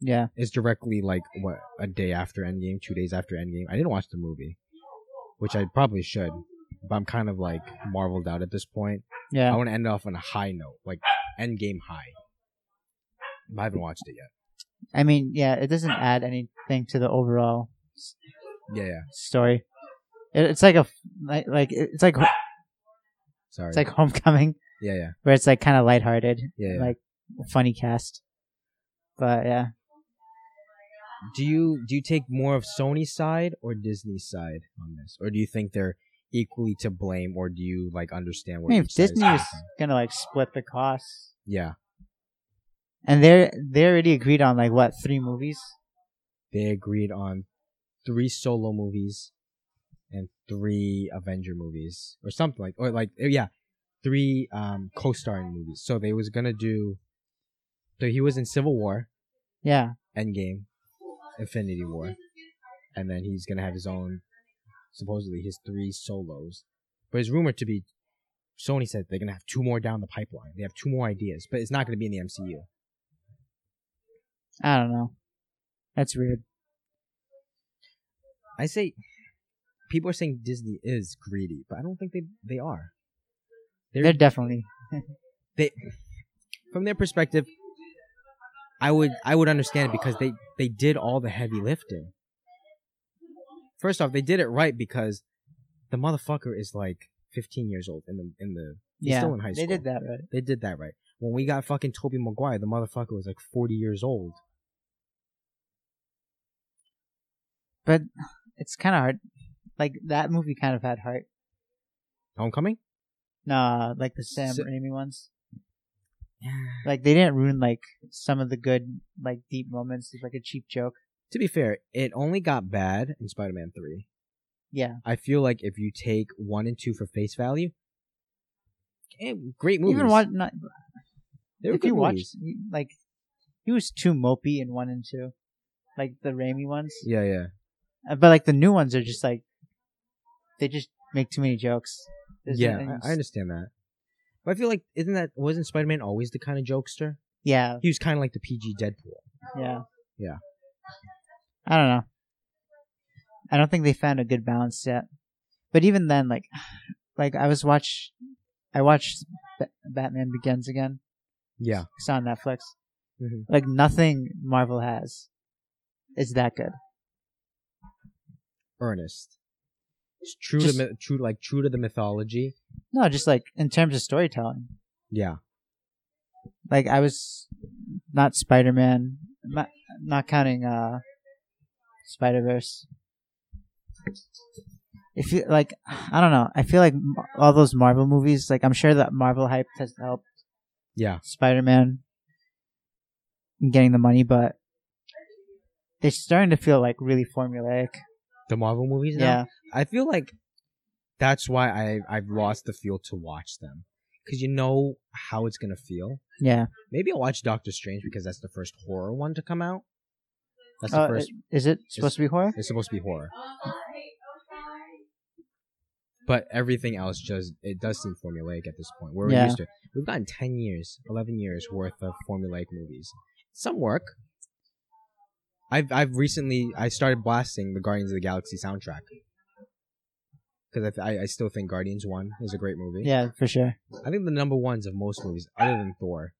Yeah. It's directly like what a day after Endgame, two days after Endgame. I didn't watch the movie, which I probably should, but I'm kind of like marveled out at this point. Yeah. I want to end off on a high note, like Endgame high. But I haven't watched it yet. I mean, yeah, it doesn't add anything to the overall Yeah, yeah. story. It, it's like a like like it's like Sorry. it's like Homecoming, yeah, yeah, where it's like kind of lighthearted, yeah. yeah. like funny cast. But yeah, do you do you take more of Sony's side or Disney's side on this, or do you think they're equally to blame, or do you like understand I what mean, each is Disney from? gonna like split the costs, Yeah, and they they already agreed on like what three movies. they agreed on three solo movies and three Avenger movies, or something like, or like, uh, yeah, three um co-starring movies. So they was gonna do. So he was in Civil War, Yeah, Endgame, Infinity War, and then he's gonna have his own, supposedly his three solos. But it's rumored to be, Sony said they're gonna have two more down the pipeline. They have two more ideas, but it's not gonna be in the MCU. I don't know. That's weird. I say, people are saying Disney is greedy, but I don't think they they are. They're definitely they from their perspective i would i would understand it because they they did all the heavy lifting first off they did it right because the motherfucker is like 15 years old in the in the he's yeah. still in high school. They did that right. they did that right when we got fucking toby maguire the motherfucker was like 40 years old But it's kind of hard. Like that movie kind of had heart. homecoming Nah, like the Sam So- Raimi ones. Yeah Like they didn't ruin like some of the good like deep moments. It's like a cheap joke. to be fair it only got bad in spider-man 3 Yeah, i feel like if you take 1 and 2 for face value eh, great movies even what not they were if good you watch like he was too mopey in one and two, like the Raimi ones. yeah yeah Uh, But like the new ones are just like they just make too many jokes. There's yeah, nothing- I, I understand that. But I feel like isn't that wasn't Spider Man always the kind of jokester? Yeah, He was kind of like the PG Deadpool. yeah, Yeah. I don't know. I don't think they found a good balance yet. But even then, like, like I was watch, I watched Ba- Batman Begins again. Yeah, It's on Netflix. Mhm. Like nothing Marvel has is that good. earnest. It's true Just- to true like true to the mythology. No, just like in terms of storytelling. Yeah, Like I was not Spider Man, not not counting uh Spider Verse. If you like, I don't know. I feel like all those Marvel movies. Like I'm sure that Marvel hype has helped yeah. Spider Man getting the money, but they're starting to feel like really formulaic. The Marvel movies. Now? Yeah, I feel like that's why I I've lost the feel to watch them because you know how it's gonna feel. yeah. Maybe I'll watch Doctor Strange because that's the first horror one to come out. That's the Uh, first. is it supposed to be horror? It's supposed to be horror. But everything else just it does seem formulaic at this point. We're Yeah. used to we've gotten ten years, eleven years worth of formulaic movies. Some work. I've I've recently I started blasting the Guardians of the Galaxy soundtrack because I, th- I I still think Guardians One is a great movie. Yeah, for sure. I think the number ones of most movies, other than Thor,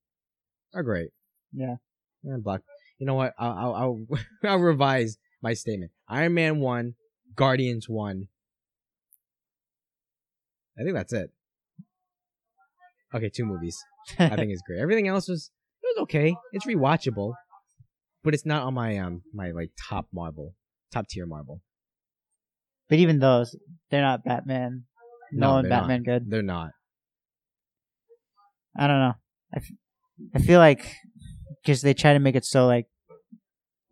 are great. Yeah. And Black. You know what? I'll I'll I'll, I'll revise my statement. Iron Man one, Guardians one. I think that's it. Okay, two movies. I think it's great. Everything else was it was okay. It's rewatchable, but it's not on my um my like top Marvel, top tier Marvel. but even those, they're not Batman. No, Nolan they're not. Batman good. They're not. I don't know. I, f- I feel like because they try to make it so like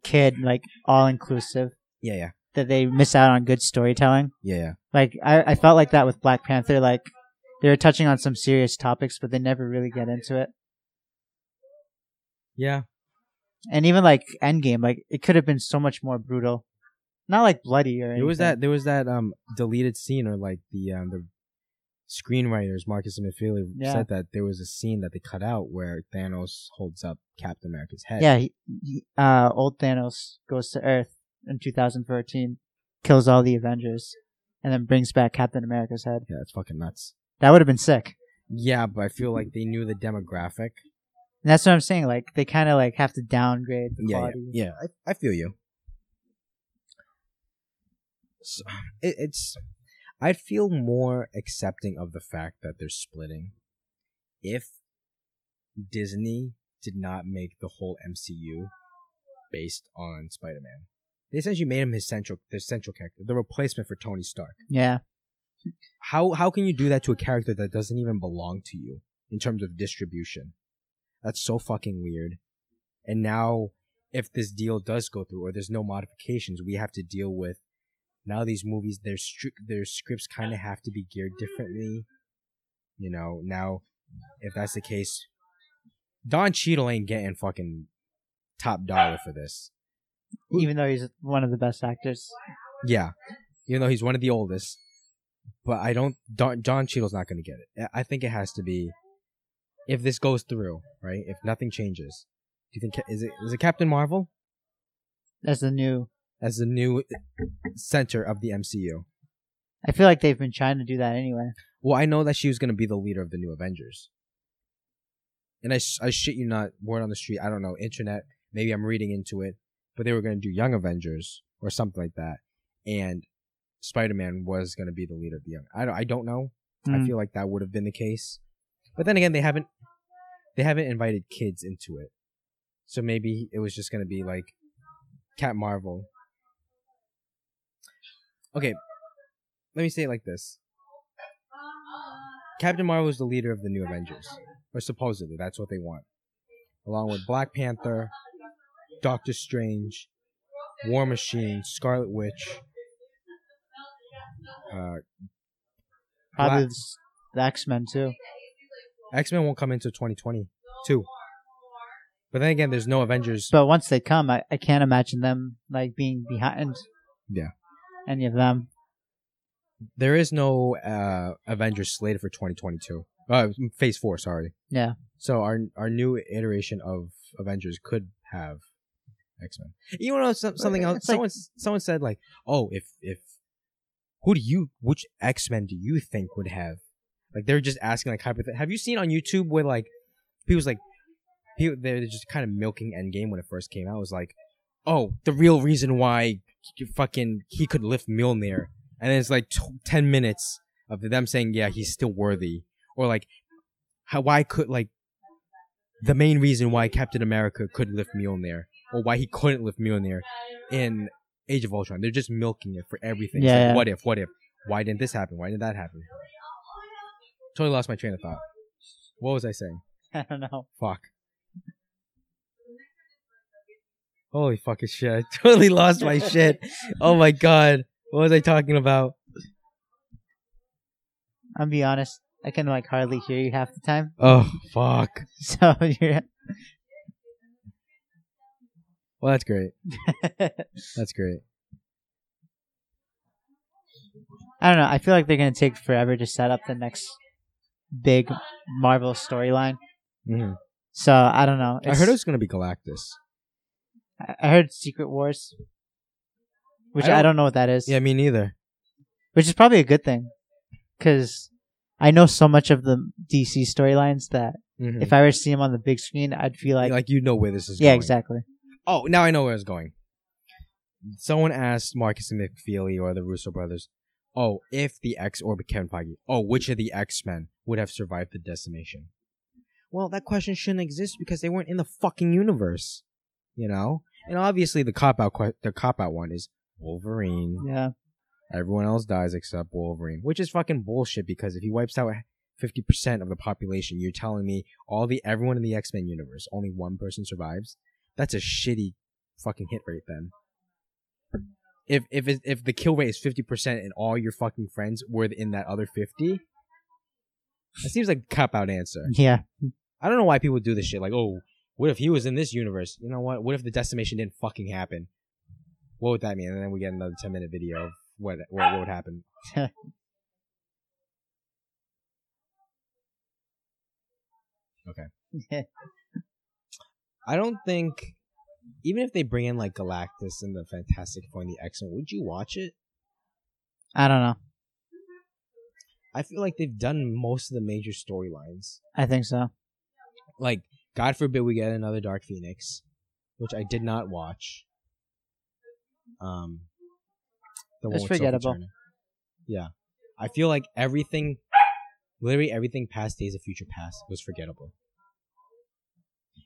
kid like all inclusive Yeah, yeah, that they miss out on good storytelling. yeah, yeah. Like I, I felt like that with Black Panther. Like they were touching on some serious topics, but they never really get into it. Yeah, And even like Endgame, like it could have been so much more brutal. Not like bloody or anything. There was that. There was that um deleted scene, or like the um the screenwriters Marcus and McFeely Yeah. said that there was a scene that they cut out where Thanos holds up Captain America's head. Yeah, he, he, uh, old Thanos goes to Earth in 2014, kills all the Avengers, and then brings back Captain America's head. yeah, it's fucking nuts. That would have been sick. Yeah, but I feel like they knew the demographic. And that's what I'm saying. Like they kind of like have to downgrade the Yeah, yeah, quality. yeah. I, I feel you. So, it, it's I'd feel more accepting of the fact that they're splitting if Disney did not make the whole MCU based on Spider-Man. They essentially made him his central, their central character, the replacement for Tony Stark. Yeah. How how can you do that to a character that doesn't even belong to you in terms of distribution? That's so fucking weird. And now, if this deal does go through or there's no modifications, we have to deal with now these movies. Their stri- their scripts kind of have to be geared differently. You know, now if that's the case, Don Cheadle ain't getting fucking top dollar for this. Even though he's one of the best actors. Yeah, even though he's one of the oldest, but I don't. Don, John Cheadle's not going to get it. I think it has to be if this goes through, right? If nothing changes, do you think is it is it Captain Marvel As the new. as the new center of the MCU? I feel like they've been trying to do that anyway. Well, I know that she was going to be the leader of the new Avengers, and I, I shit you not, word on the street. I don't know, internet. Maybe I'm reading into it, but they were going to do Young Avengers or something like that, and Spider Man was going to be the leader of the Young. I don't I don't know. I Mm. feel like that would have been the case. But then again, they haven't they haven't invited kids into it. So maybe it was just gonna be like Cat Marvel. Okay. Let me say it like this. Captain Marvel is the leader of the new Avengers. Or supposedly, that's what they want. Along with Black Panther, Doctor Strange, War Machine, Scarlet Witch, uh, Probably Black- the X Men too. X Men won't come into 2022. But then again, there's no Avengers. But once they come, I, I can't imagine them like being behind. Yeah. Any of them. There is no uh, Avengers slated for 2022. Uh, Phase Four, sorry. Yeah. So our our new iteration of Avengers could have X Men. You know something else? It's like- Someone someone said like, oh, if if who do you which X Men do you think would have? Like they're just asking like hypothetical. Have you seen on YouTube where like people's like people they're just kind of milking Endgame when it first came out? It was like, oh, the real reason why fucking he could lift Mjolnir, and then it's like t- ten minutes of them saying, yeah, he's still worthy, or like how why could like the main reason why Captain America could lift Mjolnir or why he couldn't lift Mjolnir in Age of Ultron. They're just milking it for everything. Yeah, like, what if? What if? Why didn't this happen? Why did that happen? Totally lost my train of thought. What was I saying? I don't know. Fuck. Holy fucking shit. I totally lost my shit. Oh my god. What was I talking about? I'll be honest. I can like hardly hear you half the time. Oh fuck. So you're. Well, that's great. That's great. I don't know. I feel like they're gonna take forever to set up the next big Marvel storyline. hmm So I don't know. I heard it was gonna be Galactus. I- I heard Secret Wars, which I I don't- don't, know what that is. Yeah, me neither. Which is probably a good thing, because I know so much of the DC storylines that Mhm. if I were to see them on the big screen, I'd feel like, like you know where this is yeah, going. exactly. Oh, now I know where it's going. Someone asked Markus and McFeely or the Russo brothers, "Oh, if the X or Kevin Feige, oh, which of the X Men would have survived the decimation?" Well, that question shouldn't exist because they weren't in the fucking universe, you know. And obviously, the cop out que- the cop out one is Wolverine. Yeah, Everyone else dies except Wolverine, which is fucking bullshit because if he wipes out 50% of the population, you're telling me all the everyone in the X-Men universe, only one person survives? That's a shitty fucking hit rate then. If if if the kill rate is 50% and all your fucking friends were in that other 50, that seems like a cop out answer. yeah. I don't know why people do this shit like, "Oh, what if he was in this universe? You know what? What if the decimation didn't fucking happen?" What would that mean? And then we get another 10 minute video of what what, what would happen. Okay. I don't think even if they bring in like Galactus and the Fantastic Four and the X Men, would you watch it? I don't know. I feel like they've done most of the major storylines. I think so. Like, God forbid we get another Dark Phoenix, which I did not watch. Um, The It's forgettable. Yeah, I feel like everything, literally everything past Days of Future Past was forgettable.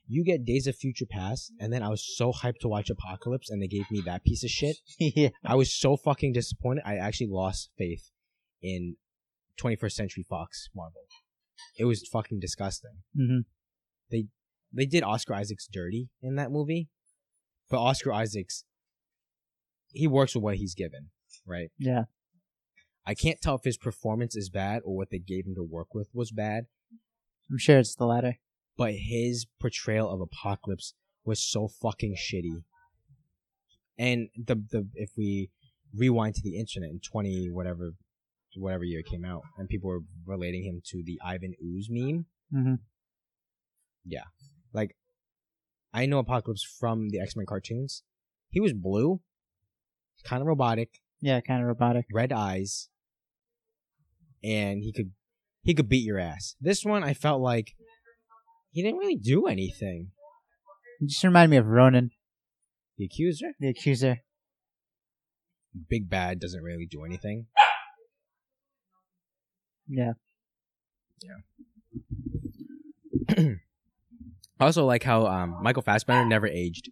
You get Days of Future Past, and then I was so hyped to watch Apocalypse, and they gave me that piece of shit. yeah. I was so fucking disappointed. I actually lost faith in 21st Century Fox Marvel. It was fucking disgusting. hmm They did Oscar Isaacs dirty in that movie, but Oscar Isaacs, he works with what he's given, right? Yeah. I can't tell if his performance is bad or what they gave him to work with was bad, I'm sure it's the latter. but his portrayal of Apocalypse was so fucking shitty. And the the if we rewind to the internet in twenty whatever whatever year it came out, and people were relating him to the Ivan Ooze meme. hmm Yeah, Like, I know Apocalypse from the X Men cartoons. He was blue, kind of robotic, Yeah, kind of robotic. red eyes, and he could he could beat your ass. This one, I felt like he didn't really do anything. It just reminded me of Ronan, The accuser, the accuser. big bad, doesn't really do anything. Yeah. Yeah. I also like how um, Michael Fassbender never aged.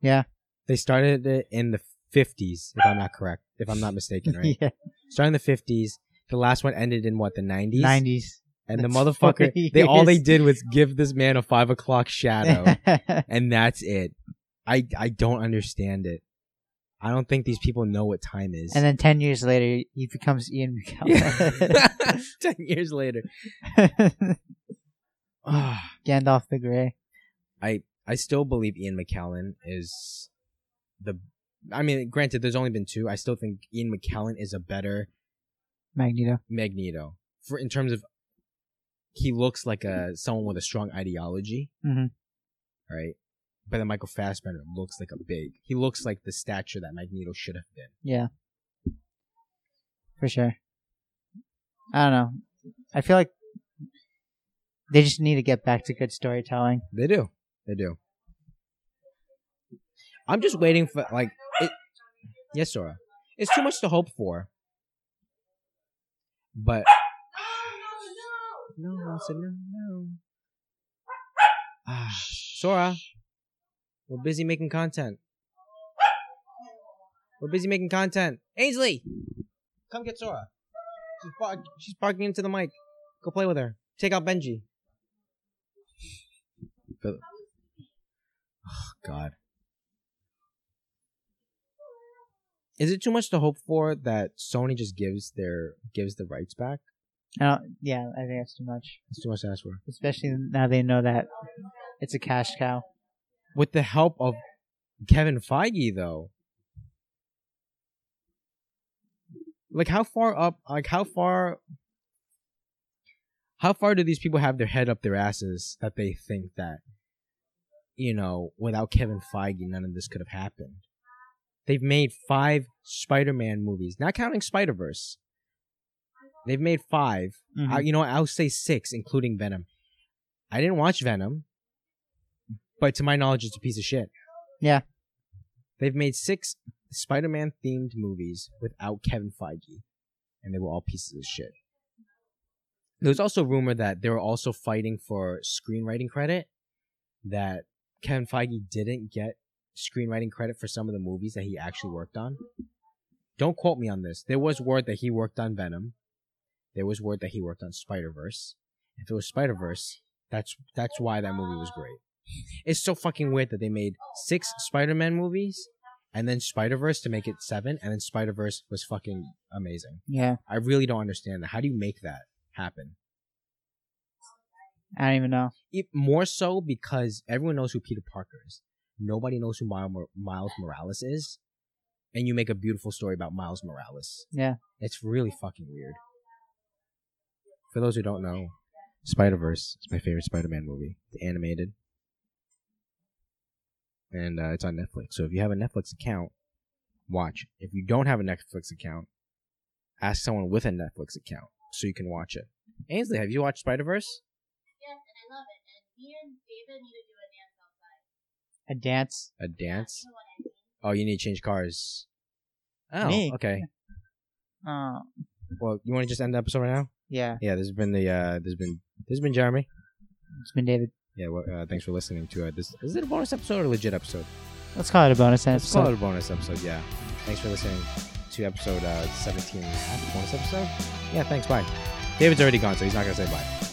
Yeah. They started it in the fifties, if I'm not correct, if I'm not mistaken, right? yeah. Started in the fifties. The last one ended in what the nineties. 90s. And the motherfucker, they all they did was give this man a five o'clock shadow, and that's it. I I don't understand it. I don't think these people know what time is. and then 10 years later, he becomes Ian McKellen. Ten years later, Gandalf the Grey. I I still believe Ian McKellen is the. I mean, granted, there's only been two. I still think Ian McKellen is a better Magneto. Magneto for in terms of he looks like a someone with a strong ideology, Mhm. right? But then Michael Fassbender looks like a big. He looks like the stature that Magneto should have been. Yeah. For sure. I don't know. I feel like they just need to get back to good storytelling. They do. They do. I'm just waiting for like it. Yes, Sora. It's too much to hope for. But no, I said no, no. Ah, Sora, we're busy making content. We're busy making content. Ainsley, come get Sora. She's, bark- she's barking into the mic. Go play with her. Take out Benji. Phil- Oh God. Is it too much to hope for that Sony just gives their gives the rights back? I don't, yeah, I think that's too much. That's too much to ask for. Especially now they know that it's a cash cow. With the help of Kevin Feige, though. Like how far up? Like how far? How far do these people have their head up their asses that they think that, you know, without Kevin Feige, none of this could have happened? They've made five Spider-Man movies, not counting Spider-Verse. They've made 5 Mhm. I, you know, I'll say six, including Venom. I didn't watch Venom, but to my knowledge, it's a piece of shit. Yeah. They've made six Spider-Man themed movies without Kevin Feige, and they were all pieces of shit. There was also rumor that they were also fighting for screenwriting credit. That Kevin Feige didn't get screenwriting credit for some of the movies that he actually worked on. Don't quote me on this. There was word that he worked on Venom. There was word that he worked on Spider Verse. If it was Spider Verse, that's that's why that movie was great. It's so fucking weird that they made six Spider Man movies and then Spider Verse to make it seven, and then Spider Verse was fucking amazing. Yeah, I really don't understand that. How do you make that happen? I don't even know. It, more so because everyone knows who Peter Parker is. Nobody knows who Miles, Morales is, and you make a beautiful story about Miles Morales. Yeah, It's really fucking weird. For those who don't know, Spider Verse is my favorite Spider Man movie. The animated. And uh, it's on Netflix. So if you have a Netflix account, watch. If you don't have a Netflix account, ask someone with a Netflix account so you can watch it. Ainsley, have you watched Spider Verse? Yes, and I love it. And me and David need to do a dance outside. a dance. A dance? You know what I mean? Oh, you need to change cars. Oh, Me. okay. Oh, Well, you want to just end the episode right now? yeah. Yeah, this has been the uh, this has been this has been Jeremy. It's been David. Yeah, well, uh, thanks for listening to uh, this. Is it a bonus episode or a legit episode? Let's call it a bonus episode. Let's call it a bonus episode. Yeah. Thanks for listening to episode uh, 17 and a half bonus episode. Yeah, thanks. Bye. David's already gone, so he's not gonna say bye.